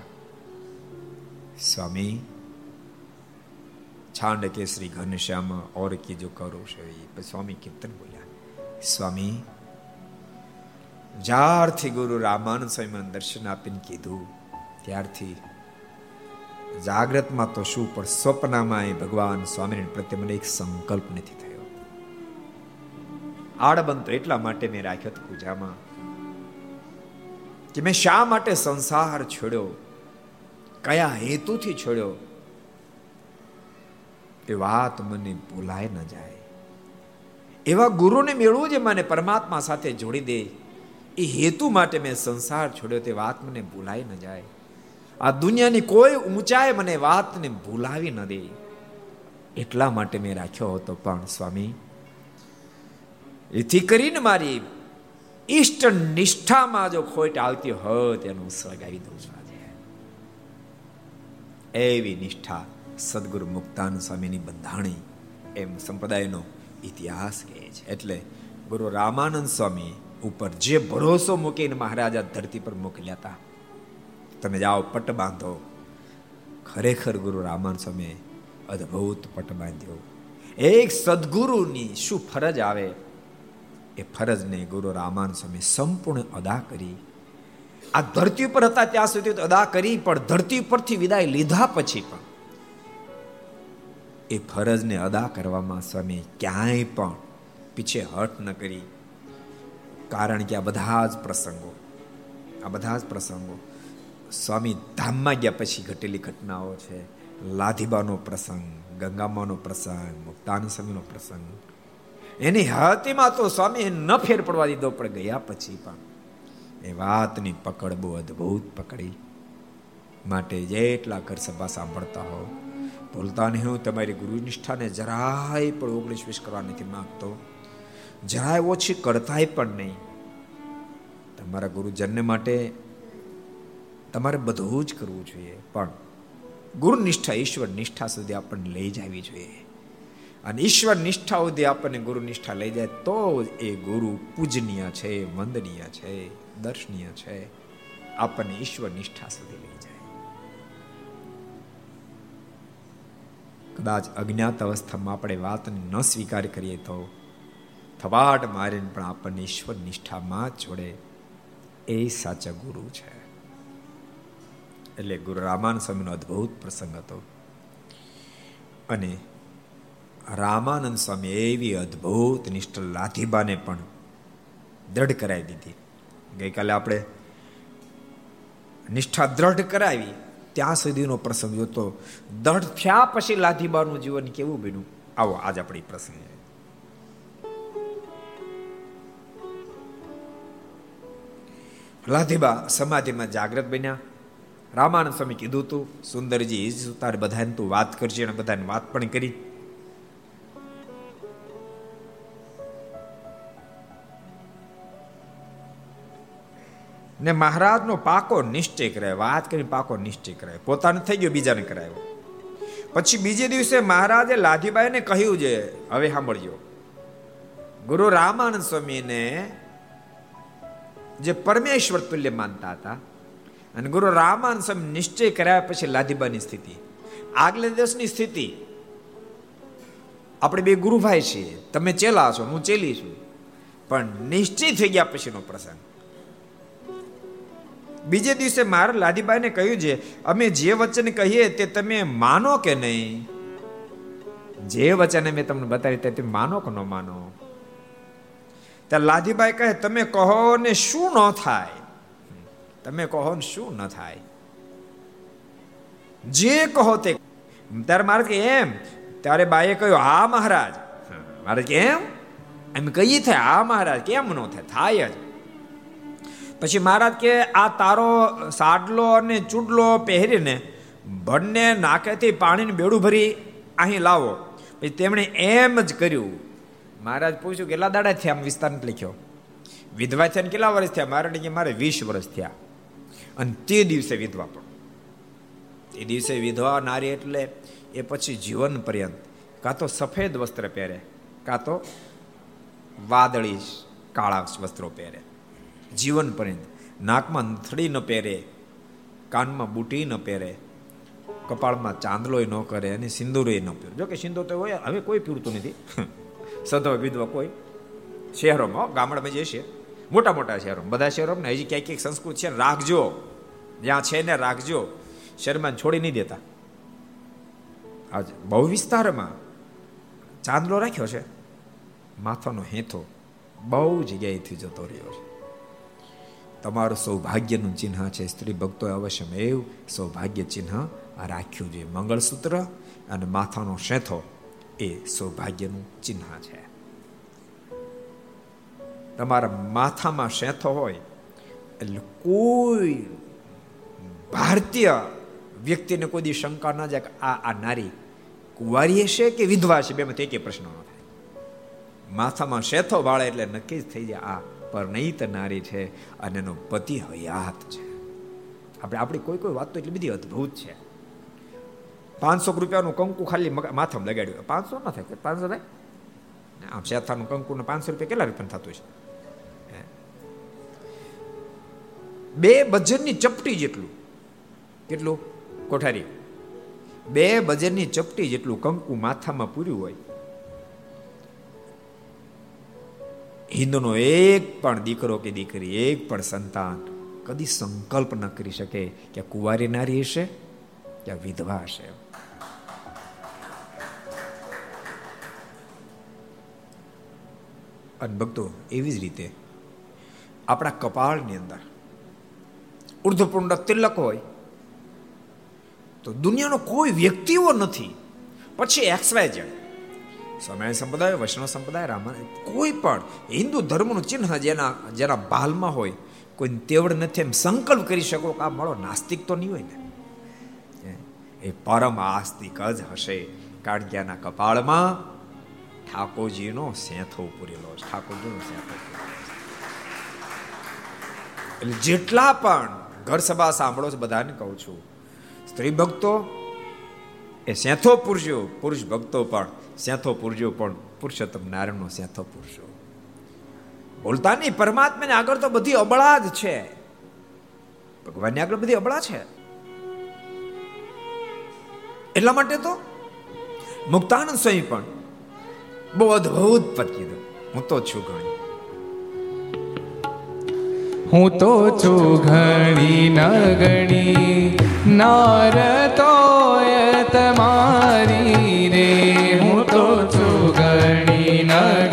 સ્વામી છાંડ કે શ્રી ઘનશ્યામ ઓર કી જો કરો છે. સ્વામી કીર્તન બોલ્યા, સ્વામી જ્યારથી ગુરુ રામાનંદ સ્વામી દર્શન આપીને કીધું, ત્યારથી જાગ્રતમાં તો શું, પણ સ્વપ્નમાં ભગવાન સ્વામિનારાયણ પ્રત્યે મને એક સંકલ્પ નથી થયો. આડબંધ એટલા માટે મેં રાખ્યો પૂજામાં, કે મેં શા માટે સંસાર છોડ્યો, કયા હેતુથી છોડ્યો, એ વાત મને ભૂલાય ન જાય. એવા ગુરુને મેળવું જે મને પરમાત્મા સાથે જોડી દે એ હેતુ માટે મેં સંસાર છોડ્યો તે વાત મને ભૂલાઈ ન જાય. આ દુનિયાની કોઈ ઊંચાઈ મને વાતને ભૂલાવી ન દે. એટલા માટે મેં રાખ્યો હતો પણ સ્વામી, એથી કરીને મારી ઈષ્ટ નિષ્ઠામાં જો ખોટ આવતી હોય તેનું સળગાવી દઉં છું આજે. એવી નિષ્ઠા સદગુરુ મુક્તાન સ્વામીની બંધાણી એમ સંપ્રદાયનો ઇતિહાસ કહે છે. એટલે ગુરુ રામાનંદ સ્વામી ઉપર જે ભરોસો મૂકીને મહારાજા ધરતી પર મોકલ્યા હતા તમે જાઓ, પટ બાંધો. ખરેખર ગુરુ રામાન સ્વામી અદ્ભુત પટ બાંધ્યો. એક સદગુરુની શું ફરજ આવે? એ ફરજને ગુરુ રામાન સ્વામી સંપૂર્ણ અદા કરી. આ ધરતી ઉપર હતા ત્યાં સુધી અદા કરી, પણ ધરતી પરથી વિદાય લીધા પછી પણ એ ફરજને અદા કરવામાં સ્વામી ક્યાંય પણ પીછે હટ ન કરી. કારણ કે આ બધા જ પ્રસંગો, આ બધા જ પ્રસંગો સ્વામી ધામમાં ગયા પછી ઘટેલી ઘટનાઓ છે. લાધીબાનો પ્રસંગ, ગંગામાનો પ્રસંગ મુક્તાન સંઘનો પ્રસંગ. એની હાથીમાં તો સ્વામી ન ફેર પડવા દીધો, પણ ગયા પછી પણ એ વાતની પકડ બહુ અદભુત પકડી. માટે જેટલા ઘર સભા સાંભળતા હો, બોલતા નહીં હું, તમારી ગુરુ નિષ્ઠાને જરાય પણ ઓગણીસ વીસ કરવા નથી માંગતો. જરાય ઓછી કરતાય પણ નહીં. તમારા ગુરુજનને માટે તમારે બધું જ કરવું જોઈએ, પણ ગુરુ નિષ્ઠા ઈશ્વર નિષ્ઠા સુધી આપણને લઈ જવી જોઈએ. અને ઈશ્વર નિષ્ઠા સુધી આપણને ગુરુ નિષ્ઠા લઈ જાય તો એ ગુરુ પૂજનીય છે વંદનીય છે, દર્શનીય છે. આપણને ઈશ્વર નિષ્ઠા સુધી લઈ જાય. કદાચ અજ્ઞાત અવસ્થામાં આપણે વાતને ન સ્વીકાર કરીએ તો થવાટ મારીને પણ આપણને ઈશ્વર નિષ્ઠામાં છોડે એ સાચા ગુરુ છે. એટલે ગુરુ રામાન સ્વામીનો અદ્ભુત પ્રસંગ હતો. અને રામાનંદ સ્વામી એવી અદ્ભુત નિષ્ઠ લાથીબાને પણ દ્રઢ કરાવી દીધી. ગઈકાલે આપણે નિષ્ઠા દ્રઢ કરાવી, ત્યાં સુધીનો પ્રસંગ જોતો, દ્રઢ થયા પછી લાઠીબાનું જીવન કેવું બન્યું? આવો આજ આપણી પ્રસંગ લાધીબા સમાધિમાં જાગ્રત બન્યા. રામાનંદ સ્વામી કીધું તું, સુંદરજી તારે બધાને તું વાત કરજે અને બધાને વાત પણ કરી. ને મહારાજનો પાકો નિશ્ચય કરાય વાત કરી પાકો નિશ્ચય કરાય પોતાને થઈ ગયો, બીજાને કરાયો. પછી બીજે દિવસે મહારાજે લાધીબાઈને કહ્યું છે હવે સાંભળજો. ગુરુ રામાનંદ સ્વામીને જે પરમેશ્વર તુલ્ય માનતા હતા. અને ગુરુ રામાન સ્વામી નિશ્ચય કર્યા પછી લાધીબાની સ્થિતિ. આગલે દિવસની સ્થિતિ. આપણે બે ગુરુભાઈ છીએ. તમે ચેલા છો, હું ચેલી છું. પણ નિશ્ચય થઈ ગયા પછીનો પ્રસંગ. બીજે દિવસે મારા લાદીબાઈને કહ્યું છે, અમે જે વચન કહીએ તે તમે માનો કે નહીં? જે વચન મેં તમને બતાવી તે માનો કે ન માનો? ત્યાં લાદીબાઈ કહે, તમે કહો ને શું ન થાય? તમે કહો ને શું ન થાય? જે કહો તે ત્યારે મારે કે એમ? ત્યારે બાઈએ કહ્યું, હા, મહારાજ. મારે કે એમ? એમ કહીએ થાય? હા, મહારાજ, કેમ ન થાય? થાય જ. પછી મહારાજ કે, આ તારો સાડલો અને ચૂડલો પહેરીને બંને નાકેથી પાણીનું બેડું ભરી અહીં લાવો. પછી તેમણે એમ જ કર્યું. મહારાજ પૂછ્યું કેટલા દાડા થયા આમ વિસ્તાર લખ્યો? વિધવા થયા કેટલા વર્ષ થયા? મારે કે મારે વીસ વર્ષ થયા. અને તે દિવસે વિધવા પણ. એ દિવસે વિધવા નારી એટલે એ પછી જીવન પર્યંત. કાં તો સફેદ વસ્ત્ર પહેરે, કાં તો વાદળી કાળા વસ્ત્રો પહેરે. જીવન પર્યંત. નાકમાં નથડી ન પહેરે, કાનમાં બુટી ન પહેરે, કપાળમાં ચાંદલોય ન કરે અને સિંદૂરોય ન પહેરે. જો કે સિંદૂર તો હોય, હવે કોઈ પીરતું નથી. સધવા વિધવા કોઈ. શહેરોમાં, ગામડામાં જે મોટા મોટા શહેરો, બધા શહેરોમાં હજી ક્યાંક ક્યાંક સંસ્કૃત છે, રાખજો. જ્યાં છે ને રાખજો. શહેરમાં છોડી નહીં દેતા. આજ બહુ વિસ્તારમાં ચાંદલો રાખ્યો છે. માથાનો હેથો બહુ જગ્યાએથી જતો રહ્યો છે. તમારું સૌભાગ્યનું ચિહ્ન છે, સ્ત્રી ભક્તોએ અવશ્ય એવું સૌભાગ્ય ચિહ્ન રાખ્યું છે. મંગળસૂત્ર અને માથાનો શેથો એ સૌભાગ્યનું ચિહ્ન છે. તમારા માથામાં શેથો હોય, એટલે કોઈ ભારતીય વ્યક્તિને કોઈ દી શંકા ન જાય કે આ આ નારી કુંવારી હશે કે વિધવા છે બેમાં તે કે પ્રશ્ન ન થાય. માથામાં શેથો વાળે એટલે નક્કી જ થઈ જાય, આ પરણિત નારી છે અને એનો પતિ હયાત છે. આપણે, આપણી કોઈ કોઈ વાત તો એટલી બધી અદ્ભુત છે. પાંચસો રૂપિયાનું કંકુ ખાલી માથામાં લગાડ્યું. પાંચસો ન થાય, પાંચસો થાય? આમ શેથાનું કંકુને પાંચસો રૂપિયા કેટલા રૂપિયા થતું છે બે બજરની ચપટી જેટલું. કેટલું? કોઠારી. બે બજરની ચપટી જેટલું કંકુ માથામાં પૂર્યું હોય. હિન્દુનો એક પણ દીકરો કે દીકરી, એક પણ સંતાન કદી સંકલ્પ ન કરી શકે કે કુંવારી નારી હશે, કે વિધવા હશે. અને ભક્તો એવી જ રીતે આપણા કપાળની અંદર ઉર્ધ્વપૂર્ણ તિલક હોય તો દુનિયાનો કોઈ વ્યક્તિઓ નથી. પછી એક્સ વાય જેડ. સમય સંપ્રદાય, વૈષ્ણવ સંપ્રદાય, રામાયણ, કોઈ પણ હિન્દુ ધર્મનું ચિહ્ન જેના જેના બાલમાં હોય કોઈ તેવડ નથી એમ સંકલ્પ કરી શકો કે આ મારો નાસ્તિક તો નહીં હોય ને. એ પરમ આસ્તિક જ હશે. કારણ કે એના કપાળમાં ઠાકોરજીનો સેથો પૂરેલો છે ઠાકોરજીનો સેથો એટલે જેટલા પણ ઘર સભા સાંભળો છો, બધાને કહું છું, સ્ત્રી ભક્તો એ સેથો પુરુષો પુરુષ ભક્તો પણ સેથો પુરુષો પણ પુરુષોત્તમ નારાયણનો સેથો પુરુષો બોલતા નહીં, પરમાત્માને આગળ તો બધી અબળા જ છે. ભગવાનની આગળ બધી અબળા છે. એટલા માટે તો મુક્તાનંદ સ્વામી પણ બહુ અદભુત પદ કીધું. હું તો છું ઘણી. હું તો છું ઘણી ન ગણી નાર તોય તમારી રે. હું તો છું ઘણી ન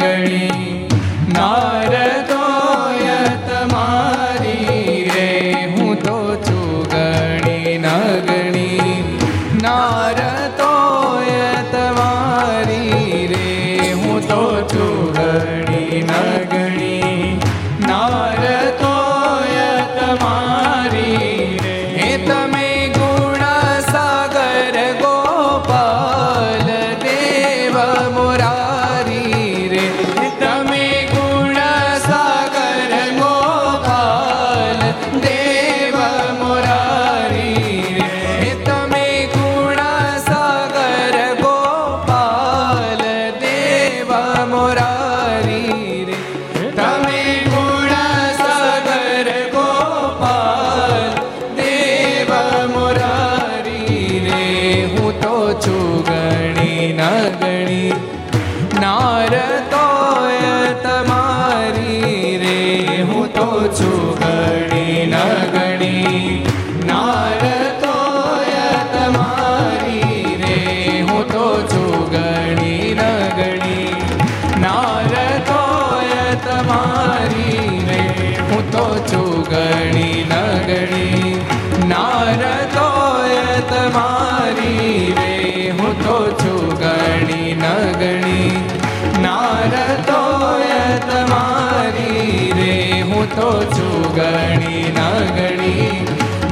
તો છું ગણી ના ગણી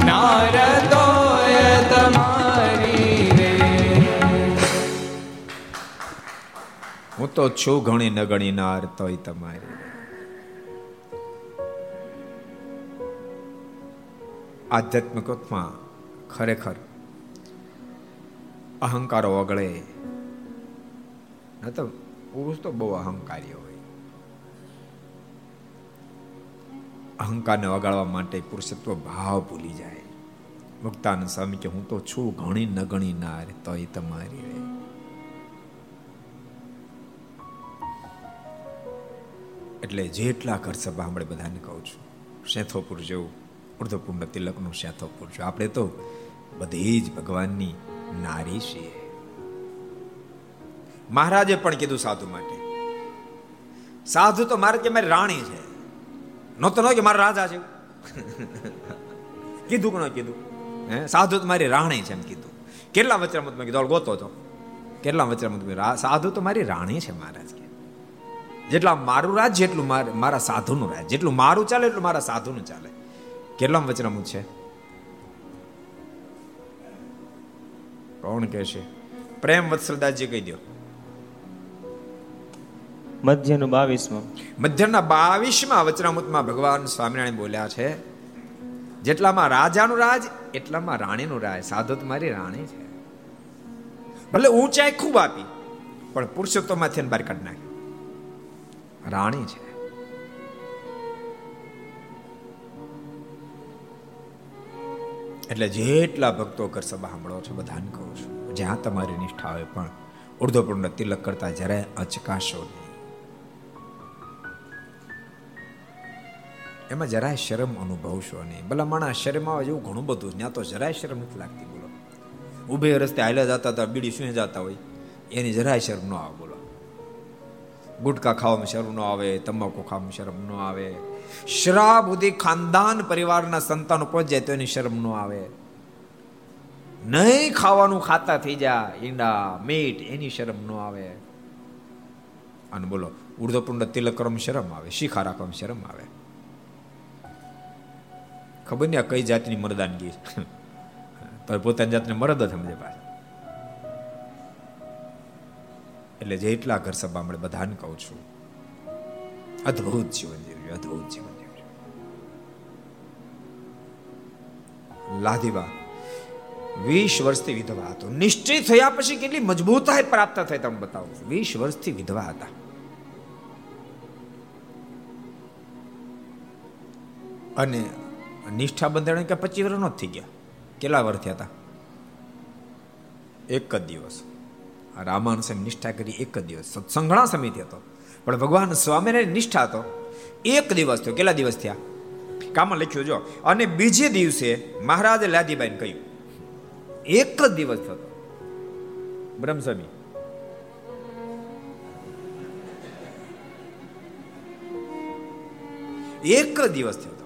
નાર તમારી રે. હું તો છું ઘણી ન ગણી નાર, તોય તમારી આધ્યાત્મિકમાં ખરેખર અહંકારો ઓગળે. ન તો પુરુષ તો બહુ અહંકારી અહંકારને વગાડવા માટે પુરુષત્વ ભાવ ભૂલી જાય. મુક્તાનંદ સ્વામી કે, હું તો છું ઘણી ન ગણી ના તો એ તમારી રે. એટલે જેટલા ઘર સભા આપણે બધાને કહું છું, શેથોપુર જેવું ઉર્ધપૂર્ણ તિલકનું શેથોપુર જેવું આપણે તો બધી જ ભગવાનની નારી છીએ. મહારાજે પણ કીધું સાધુ માટે. સાધુ તો મારે કે મારી રાણી છે. નહોતો ન કે મારા રાજા છે કીધું કે ન કીધું? હે, સાધુ તો મારી રાણી છે એમ કીધું. કેટલા વચરામતમાં કીધું? ગોતો તો. કેટલા વચરામત સાધુ તો મારી રાણી છે મહારાજ કે. જેટલા મારું રાજ જેટલું મારા સાધુનું રાજ. જેટલું મારું ચાલે એટલું મારા સાધુનું ચાલે. કેટલા વચરામત છે? કોણ કહે છે? પ્રેમ વત્સલદાસજી કહી દો મધ્યનું બાવીસમાં. મધ્યના બાવીસમાં વચનામૃતમાં ભગવાન સ્વામિનારાયણ બોલ્યા છે, જેટલામાં રાજાનું રાજ, એટલામાં રાણીનું રાજ સાધુ મારી રાણી છે. ભલે ઊંચાઈ ખૂબ આપી, પણ પુરુષોત્તમમાંથી બહાર કાઢી નાખી રાણી છે. એટલે જેટલા ભક્તો ઘર સભા સાંભળો છો, બધાને કહું છું, જ્યાં તમારી નિષ્ઠા હોય પણ ઉર્ધ્વપૂર્ણ તિલક કરતા જરાય અચકાશો નહીં. એમાં જરાય શરમ અનુભવશો નહીં. ભલા માણા શરમ આવે જેવું ઘણું બધું. ત્યાં તો જરાય શરમ નથી લાગતી, બોલો. ઉભે રસ્તે હાલ્યા જતા હતા, બીડી શું જતા હોય. એની જરાય શરમ ન આવે, બોલો. ગુટકા ખાવામાં શરમ ન આવે તમાકુ ખાવામાં શરમ ન આવે. શરાબ સુધી ખાનદાન પરિવારના સંતાનો પહોંચ જાય તો એની શરમ ન આવે. નહીં ખાવાનું ખાતા થઈ જાય, ઈંડા, મીઠ, એની શરમ ન આવે. અને બોલો ઉર્ધપૂર્ણ તિલક કરમ શરમ આવે, શિખા રાખવામાં શરમ આવે. ખબર નહીં આ કઈ જાતની મરદાનગી તો પોતાની જાતને મરદ સમજે પાછા. એટલે જેટલા ઘર સભા મળે, બધાને કહું છું, અદ્ભુત જીવન જીવ્યું અદ્ભુત જીવન જીવ્યું લાધીબા વીસ વર્ષથી વિધવા હતો. નિશ્ચિત થયા પછી કેટલી મજબૂતાઈ પ્રાપ્ત થઈ તમે બતાવો વીસ વર્ષથી વિધવા હતા. અને નિષ્ઠા બંધારણ કે પચીસ વર્ષ નો થઈ ગયા. કેટલા વર્ષ થયા હતા? એક જ દિવસ. રામાનુ સમય નિષ્ઠા કરી એક જ દિવસ. સત્સંગણા સમિતિ હતો. પણ ભગવાન સ્વામિનારાયણ નિષ્ઠા હતો. એક દિવસ થયો. કેટલા દિવસ થયા? કામાં લખ્યું જો. અને બીજે દિવસે મહારાજે લાદીબાઈને કહ્યું, એક જ દિવસ થતો બ્રહ્મસ્વામી, એક જ દિવસ થયો.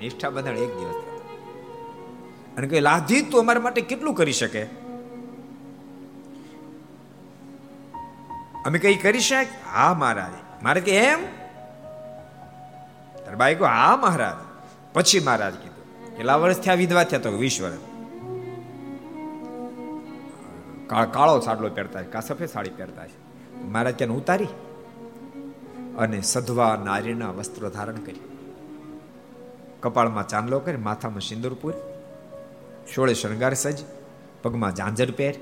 નિષ્ઠા બંધાણ એક દિવસ અને કે લાધી તું અમારા માટે કેટલું કરી શકે? અમે કઈ કરી શક હા, મહારાજ. મારે કે એમ? તાર બાઈ કહો હા, મહારાજ. પછી મહારાજ કીધું, કેટલા વર્ષ થયા? વિધવા થયા તો વીસ વર્ષ. કાળો સાડલો પહેરતા કા સફેદ સાડી પહેરતા છે? મહારાજ ત્યાં ઉતારી અને સધવા નારીના વસ્ત્રો ધારણ કરી કપાળમાં ચાંદલો કરી, માથામાં સિંદૂર પૂર, સોળે શણગાર સજ, પગમાં ઝાંઝર પહેર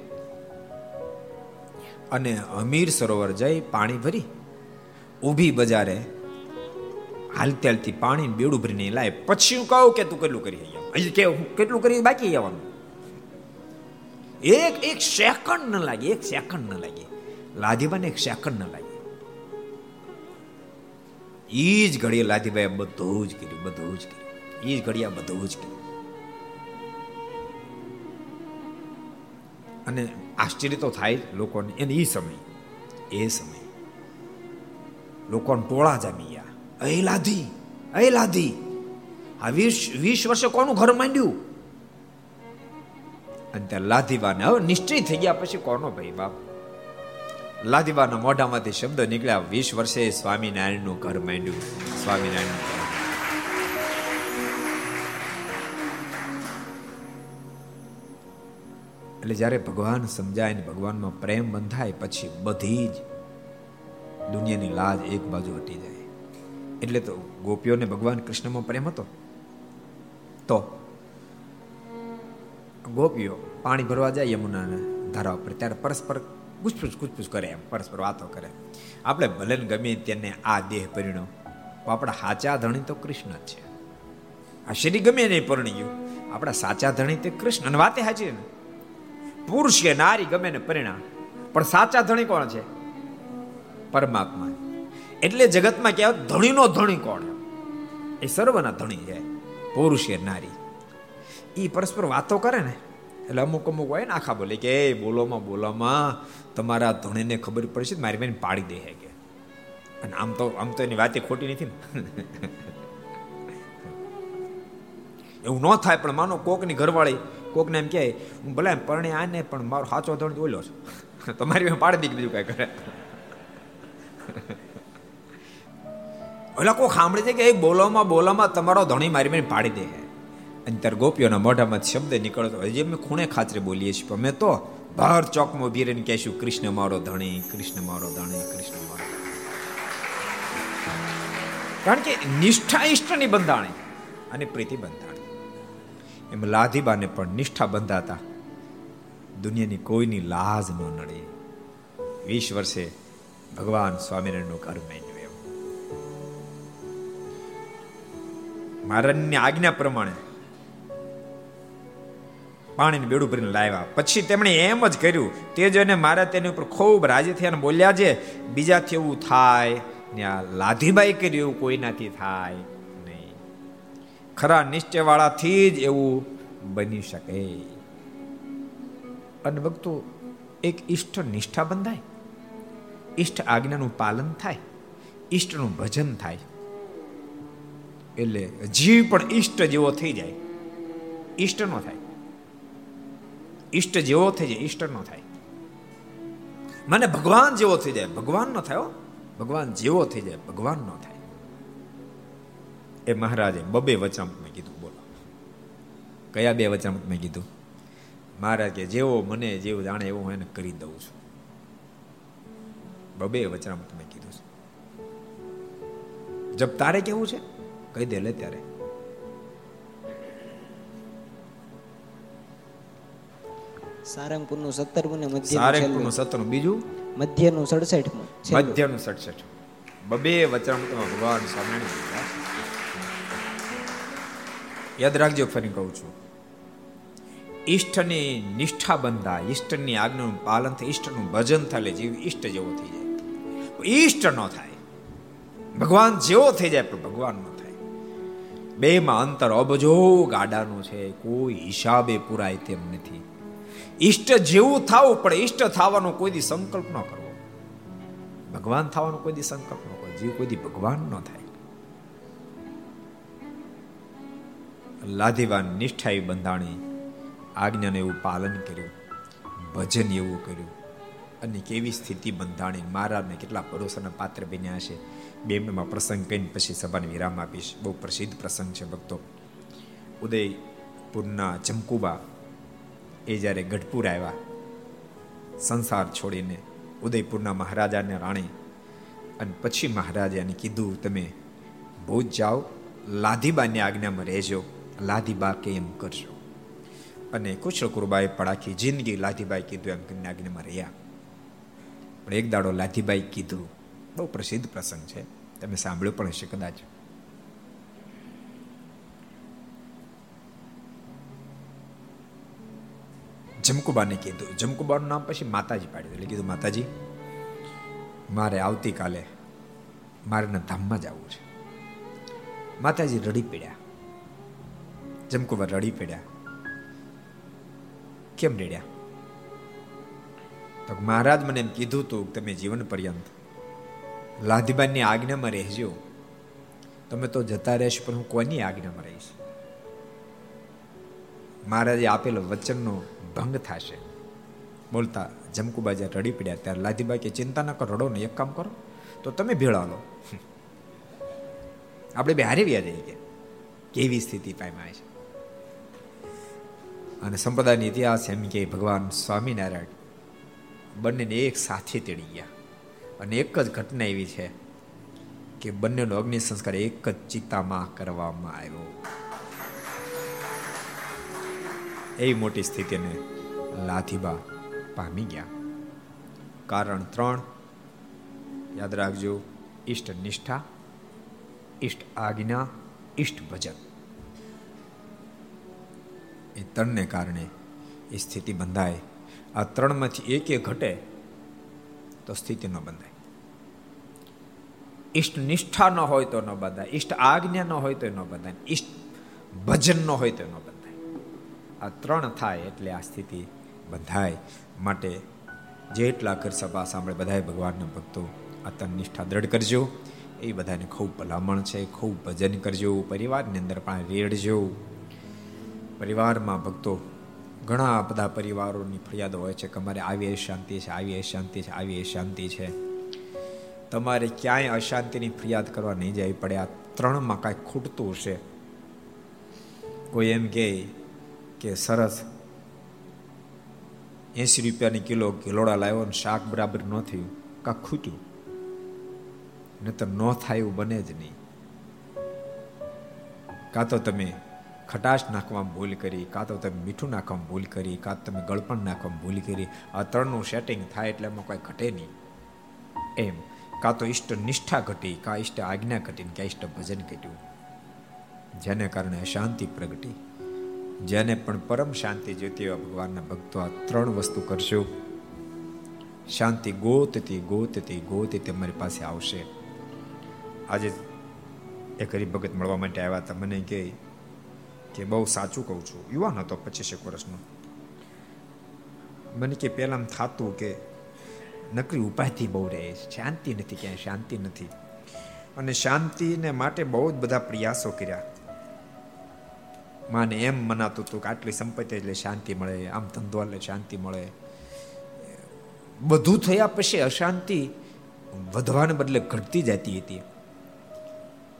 અને અમીર સરોવર જઈ પાણી ભરી, ઊભી બજારે હાલતેલથી હાલતી પાણી બેડું ભરીને લાય. પછી હું કહું કે તું કેટલું કરી હજી કે કેટલું કરી, બાકી આવવાનું એક એક સેકન્ડ ન લાગે, એક સેકન્ડ ન લાગે. લાધીબાને એક સેકન્ડ ન લાગે. ઈ જ ઘડીએ લાધીબાએ બધું જ કર્યું, બધું જ કર્યું. એ જ ઘડિયા બધું જ અને આશ્ચર્ય તો થાય લોકોને. એને એ સમય એ સમય. લોકોને ટોળા જામી ગયા. અહી લાધી અહી લાધી. આ વીસ વીસ વર્ષે કોનું ઘર માંડ્યું? અને ત્યાં લાધીવાને, હવે નિશ્ચય થઈ ગયા પછી કોનો ભાઈ બાપ? લાધીબાના મોઢામાંથી શબ્દ નીકળ્યા, વીસ વર્ષે સ્વામિનારાયણનું ઘર માંડ્યું. સ્વામિનારાયણ એટલે જ્યારે ભગવાન સમજાય ને ભગવાનમાં પ્રેમ બંધાય, પછી બધી જ દુનિયાની લાજ એક બાજુ હટી જાય. એટલે તો ગોપીઓને ભગવાન કૃષ્ણમાં પ્રેમ હતો. તો ગોપીઓ પાણી ભરવા જાય યમુનાના ધારા ઉપર, ત્યારે પરસ્પર ગુસપુસ ગુસપુસ કરે એમ, પરસ્પર વાતો કરે. આપણે ભલે ગમે તેને આ દેહ પરિણો આપણા સાચા ધણી તો કૃષ્ણ જ છે. આ શરીર ગમે નહીં પરણ્યું. આપણા સાચા ધણી તે કૃષ્ણ, અને વાતે હાજી ને. પુરુષ કે નારી ગમે ને પરિણામ. પણ સાચા ધણી કોણ છે? પરમાત્મા. એટલે જગતમાં કહેવાય ધણીનો ધણી કોણ? એ સર્વના ધણી છે પુરુષ નારી. એ પરસ્પર વાતો કરે ને, એટલે અમુક અમુક હોય ને આખા બોલે કે, એ બોલોમાં બોલોમાં તમારા ધણીને ખબર પડશે મારી બેન પાડી દે કે. અને આમ તો આમ તો એની વાતે ખોટી નથી ને. <laughs> એવું ન થાય, પણ માનો કોકની ઘરવાળી કોકને એમ કહે, હું ભલે પરણે આને, પણ મારો સાચો ધણ બોલ્યો છે. <laughs> તમારી પાડી દીધી બીજું કાંઈ કરે. <laughs> ઓલા કોઈ સાંભળે છે કે એ બોલોમાં બોલોમાં તમારો ધણી મારી મારી પાડી દે અંતર ગોપીઓના મોઢામાં શબ્દ નીકળતો હજી અમે ખૂણે ખાતરે બોલીએ છીએ અમે તો બહાર ચોકમાં ઊભી રહીને કહેશું, કૃષ્ણ મારો ધણી, કૃષ્ણ મારો ધણી, કૃષ્ણ મારો કારણ કે નિષ્ઠા ઇષ્ટની બંધાણી અને પ્રીતિ બંધાણી. એમ લાધીબાને પણ નિષ્ઠા બંધાતા. દુનિયાની કોઈની લાજ ન નડે. વીસ વર્ષે ભગવાન સ્વામિનારાયણનું ઘર મેળવ્યું એવું. મહારાજની આજ્ઞા પ્રમાણે પાણીને બેડું ભરીને લાવ્યા. પછી તેમણે એમ જ કર્યું, તે જોઈને મારા તેની ઉપર ખૂબ રાજી થયા બોલ્યા છે, બીજાથી એવું થાય ને આ લાધીબાઈ કર્યું એવું કોઈનાથી થાય. ખરા નિશ્ચયવાળાથી જ એવું બની શકે. અને ભક્તો, એક ઈષ્ટ નિષ્ઠા બંધાય. ઈષ્ટ આજ્ઞાનું પાલન થાય. ઈષ્ટનું ભજન થાય. એટલે જીવ પણ ઈષ્ટ જેવો થઈ જાય. ઈષ્ટ નો થાય. ઈષ્ટ જેવો થઈ જાય, ઈષ્ટ નો થાય. મને ભગવાન જેવો થઈ જાય. ભગવાન નો થાય ભગવાન જેવો થઈ જાય, ભગવાન નો થાય. એ મહારાજે બબે વચનામત મેં કીધું બોલો. કયા બે વચનામત મેં કીધું? મહારાજ કે જેવો મને જેવું જાણે એવું હું એને કરી દઉં છું. બબે વચનામત કીધું છે. જબ તારે કેવું છે? કહી દે લે ત્યારે. સારંગપુરનું સત્તરમું ને સારંગપુરનું સત્તરમું. બીજું? મધ્યનું સડસઠમું મધ્યનું સડસઠ. બબે વચનામૃતમાં ભગવાન સ્વામિનારાયણ યાદ રાખજો ફરી કહું છું. ઈષ્ટની નિષ્ઠા બંધા ઈષ્ટની આજ્ઞાનું પાલન થાય, ઈષ્ટનું ભજન થાય જીવ ઈષ્ટ જેવો થઈ જાય. ઈષ્ટ ન થાય. ભગવાન જેવો થઈ જાય, પણ ભગવાન ન થાય. બે માં અંતર અબજો ગાડાનું છે, કોઈ હિસાબે પુરાય તેમ નથી. ઈષ્ટ જેવું થાવું, પણ ઈષ્ટ થવાનો કોઈ દી સંકલ્પ ન કરવો. ભગવાન થવાનો કોઈ દી સંકલ્પ ન કરવો. જીવ કોઈ દી ભગવાન ન થાય. લાધીવાન નિષ્ઠા એવી બંધાણી આજ્ઞાનું એવું પાલન કર્યું, ભજન એવું કર્યું અને કેવી સ્થિતિ બંધાણી મહારાજને કેટલા ભરોસાના પાત્ર બન્યા છે બે મિનિટમાં પ્રસંગ કહીને પછી સભાને વિરામ આપીશ. બહુ પ્રસિદ્ધ પ્રસંગ છે ભક્તો. ઉદયપુરના ચમકુબા એ જ્યારે ગઢપુર આવ્યા, સંસાર છોડીને ઉદયપુરના મહારાજાને રાણી અને પછી મહારાજાને કીધું, તમે ભૂજ જાઓ, લાધીબાની આજ્ઞામાં રહેજો. લાધીબા કે એમ કરશો અને કુશળ કુરબાએ પડાખી જિંદગી લાધીબાઈ કીધું એમ કરીને આજ્ઞામાં રહ્યા. પણ એક દાડો લાધીબાઈ કીધું, બહુ પ્રસિદ્ધ પ્રસંગ છે. તમે સાંભળ્યો પણ હશે કદાચ. જમકુબાને કીધું, જમકુબાનું નામ પછી માતાજી પાડ્યું. એટલે કીધું, માતાજી, મારે આવતીકાલે મારે ધામમાં જવું છે. માતાજી રડી પડ્યા. જમકુબા રડી પડ્યા. કેમ રેડ્યા? તો મહારાજ મને એમ કીધું તું તમે જીવન પર્યંત લાધીબાનની આજ્ઞામાં રહેજો. તમે તો જતા રહેશો, પણ હું કોની આજ્ઞામાં રહીશ? મહારાજે આપેલો વચનનો ભંગ થશે. બોલતા જમકુબાજા રડી પડ્યા. ત્યારે લાધીબા કે, ચિંતા ન કરો, રડો ને, એક કામ કરો. તો તમે ભેળા લો આપણે બે હારી વ્યા જઈએ કેવી સ્થિતિ પામ્યા છે? અને સંપ્રદાયનો ઇતિહાસ એમ કે ભગવાન સ્વામિનારાયણ બંનેને એક સાથે તેડી ગયા. અને એક જ ઘટના એવી છે કે બંનેનો અગ્નિ સંસ્કાર એક જ ચિત્તામાં કરવામાં આવ્યો. એવી મોટી સ્થિતિને લાથીબા પામી ગયા. કારણ ત્રણ, યાદ રાખજો ઈષ્ટ નિષ્ઠા ઈષ્ટ આજ્ઞા, ઈષ્ટ ભજન. એ ત્રણને કારણે એ સ્થિતિ બંધાય. આ ત્રણમાંથી એક એક ઘટે તો સ્થિતિ ન બંધાય. ઈષ્ટ નિષ્ઠા ન હોય તો ન બંધાય. ઈષ્ટ આજ્ઞા ન હોય તો ન બંધાય. ઈષ્ટ ભજન ન હોય તો ન બંધાય. આ ત્રણ થાય એટલે આ સ્થિતિ બંધાય. માટે જેટલા કર સભા સાંભળે બધાએ ભગવાનના ભક્તો આ તન નિષ્ઠા દ્રઢ કરજો. એ બધાને ખૂબ ભલામણ છે. ખૂબ ભજન કરજો. પરિવારની અંદર પણ રેડજો. પરિવારમાં ભક્તો ઘણા બધા પરિવારોની ફરિયાદો હોય છે કે અમારે આવી શાંતિ છે, આવી શાંતિ છે, આવી શાંતિ છે. તમારે ક્યાંય અશાંતિની ફરિયાદ કરવા નહીં જવી પડે આ ત્રણમાં કાંઈ ખૂટતું હશે. કોઈ એમ કહે કે સરસ એંસી રૂપિયાની કિલો કિલોડા લાવ્યો ને શાક બરાબર ન થયું કાં ખૂટ્યું. નહીં તો ન થાય એવું બને જ નહીં. કાં તો તમે ખટાશ નાખવામાં ભૂલ કરી, કાં તો તમે મીઠું નાખવામાં ભૂલ કરી, કાં તો તમે ગળપણ નાખવામાં ભૂલ કરી, આ ત્રણનું સેટિંગ થાય એટલે એમાં કોઈ ઘટે નહીં. એમ. કાં તો ઈષ્ટ નિષ્ઠા ઘટી, કાં ઈષ્ટ આજ્ઞા ઘટી કાં ઈષ્ટ ભજન ઘટ્યું. જેને કારણે શાંતિ પ્રગટી. જેને પણ પરમ શાંતિ જોઈતી હોય ભગવાનના ભક્તો આ ત્રણ વસ્તુ કરશો. શાંતિ ગોતતી ગોતતી ગોતતી તમારી પાસે આવશે. આજે એક હરિભગત મળવા માટે આવ્યા હતા. મને કહે કે બહુ સાચું કહું છું. યુવાન હતો પચીસેક વર્ષનો. મને કે પહેલાં થતું કે નકરી ઉપાયથી બહુ રહે શાંતિ નથી, ક્યાંય શાંતિ નથી. અને શાંતિને માટે બહુ જ બધા પ્રયાસો કર્યા. માને એમ મનાતું હતું કે આટલી સંપત્તિ એટલે શાંતિ મળે, આમ ધંધો એટલે શાંતિ મળે. બધું થયા પછી અશાંતિ વધવાને બદલે ઘટતી જતી હતી.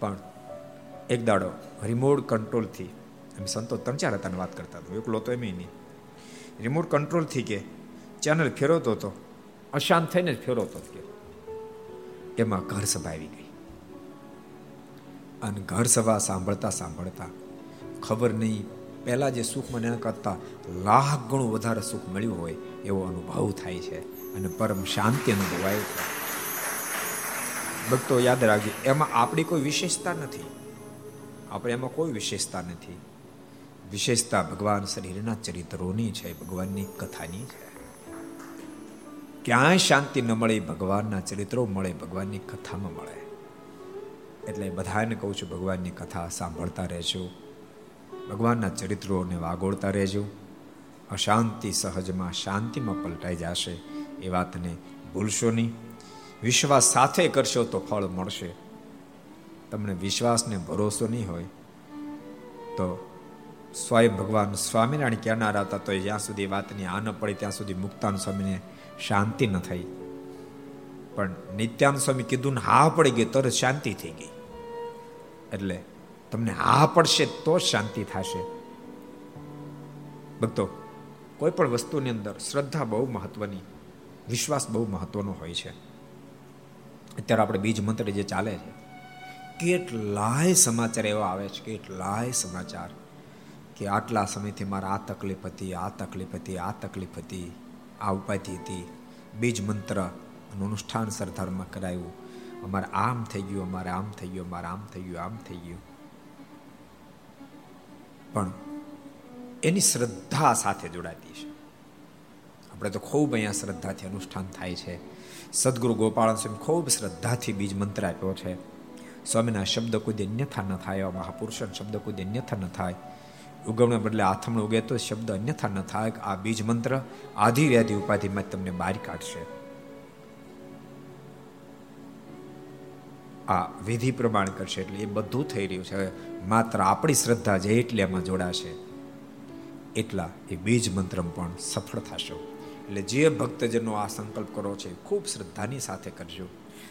પણ એક દાડો રિમોટ કંટ્રોલથી એમ સંતો ત્રણ ચાર હતા વાત કરતા હતો. એકલો તો એમ નહીં. રિમોટ કંટ્રોલથી કે ચેનલ ફેરવતો હતો. અશાંત થઈને જ ફેરવતો કે એમાં ઘર સભા આવી ગઈ. અને ઘર સભા સાંભળતા સાંભળતા ખબર નહીં, પહેલાં જે સુખ મને કરતા લાખ ગણું વધારે સુખ મળ્યું હોય એવો અનુભવ થાય છે અને પરમ શાંતિ અનુભવાય છે. ભક્તો યાદ રાખજો, એમાં આપણી કોઈ વિશેષતા નથી. આપણે એમાં કોઈ વિશેષતા નથી. વિશેષતા ભગવાન શરીરના ચરિત્રોની છે, ભગવાનની કથાની છે. ક્યાંય શાંતિ ન મળે, ભગવાનના ચરિત્રો મળે, ભગવાનની કથામાં મળે. એટલે બધાને કહું છું, ભગવાનની કથા સાંભળતા રહેજો. ભગવાનના ચરિત્રોને વાગોળતા રહેજો. અશાંતિ સહજમાં શાંતિમાં પલટાઈ જશે, એ વાતને ભૂલશો નહીં. વિશ્વાસ સાથે કરશો તો ફળ મળશે. તમને વિશ્વાસને ભરોસો નહીં હોય, તો સ્વયં ભગવાન સ્વામિનારાયણ કહેનારા હતા તો જ્યાં સુધી વાતની આ ન પડી, ત્યાં સુધી મુક્તાન સ્વામીને શાંતિ ન થઈ. પણ નિત્યાન સ્વામી કીધું ને હા પડી ગઈ તરત શાંતિ થઈ ગઈ. એટલે તમને હા પડશે તો શાંતિ થશે. ભક્તો, કોઈ પણ વસ્તુની અંદર શ્રદ્ધા બહુ મહત્વની, વિશ્વાસ બહુ મહત્વનો હોય છે. અત્યારે આપણે બીજ મંત્ર જે ચાલે છે, કેટલાય સમાચાર એવા આવે છે, કેટલાય સમાચાર. કે આટલા સમયથી મારા આ તકલીફ હતી, આ તકલીફ હતી, આ તકલીફ હતી, આ ઉપાધિ હતી. બીજ મંત્ર અનુષ્ઠાન સરદારમાં કરાયું. અમારે આમ થઈ ગયું, અમારે આમ થઈ ગયું, અમારે આમ થઈ ગયું, આમ થઈ ગયું. પણ એની શ્રદ્ધા સાથે જોડાતી છે. આપણે તો ખૂબ અહીંયા શ્રદ્ધાથી અનુષ્ઠાન થાય છે. સદગુરુ ગોપાલ સ્વામી ખૂબ શ્રદ્ધાથી બીજ મંત્ર આપ્યો છે. સ્વામીના શબ્દ કોઈ અન્યથા ન થાય, એવા મહાપુરુષના શબ્દ કોઈ અન્યથા ન થાય. ઉગમના બદલે આથમણ ઉગે તો શબ્દ અન્યથા ન થાય. આ બીજ મંત્ર આધી વ્યાધિ ઉપાધિમાં તમને બહાર કાઢશે. આ વિધિ પ્રમાણ કરશે એટલે એ બધું થઈ રહ્યું છે. માત્ર આપણી શ્રદ્ધા જે એટલે એમાં જોડાશે. એટલા એ બીજ મંત્ર પણ સફળ થશો. એટલે જે ભક્તજનો આ સંકલ્પ કરો છે ખૂબ શ્રદ્ધાની સાથે કરજો.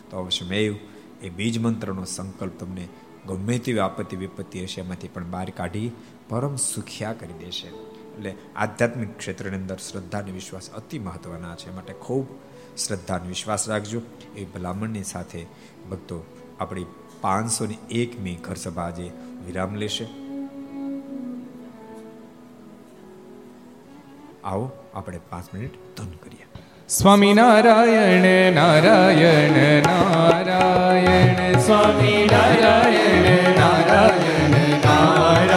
તો અવશ્ય મેં એ બીજ મંત્રનો સંકલ્પ તમને ગમે તેવી આપત્તિ વિપત્તિ હશે એમાંથી પણ બહાર કાઢી પરમ સુખિયા કરી દેશે એટલે આધ્યાત્મિક ક્ષેત્રની અંદર શ્રદ્ધા અને વિશ્વાસ અતિ મહત્વના છે. માટે ખૂબ શ્રદ્ધા અને વિશ્વાસ રાખજો. એ ભલામણની સાથે ભક્તો આપણી પાંચસો એક એકમી ઘર સભા આજે વિરામ લેશે. આવો, આપણે પાંચ મિનિટ ધન કરીએ. સ્વામી નારાયણ નારાયણ નારાયણ. સ્વામી નારાયણ નારાયણ નારાયણ.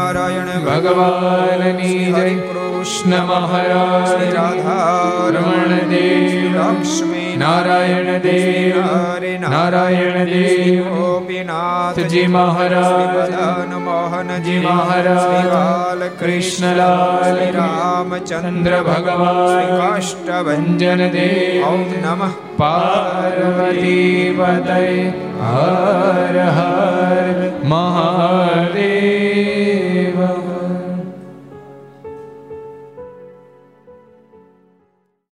નારાયણ ભગવાનની જય કૃષ્ણ મહારાજ રાધારમણ દેવ લક્ષ્મી નારાયણ દેવ હરે નારાયણ દેવ ગોપીનાથજી મહારાજ મદન મોહનજી મહારાજ બાલ કૃષ્ણલાલ રામચંદ્ર ભગવાન કાષ્ટભન દેવ નમઃ પાર્વતી હર હર મહાદેવ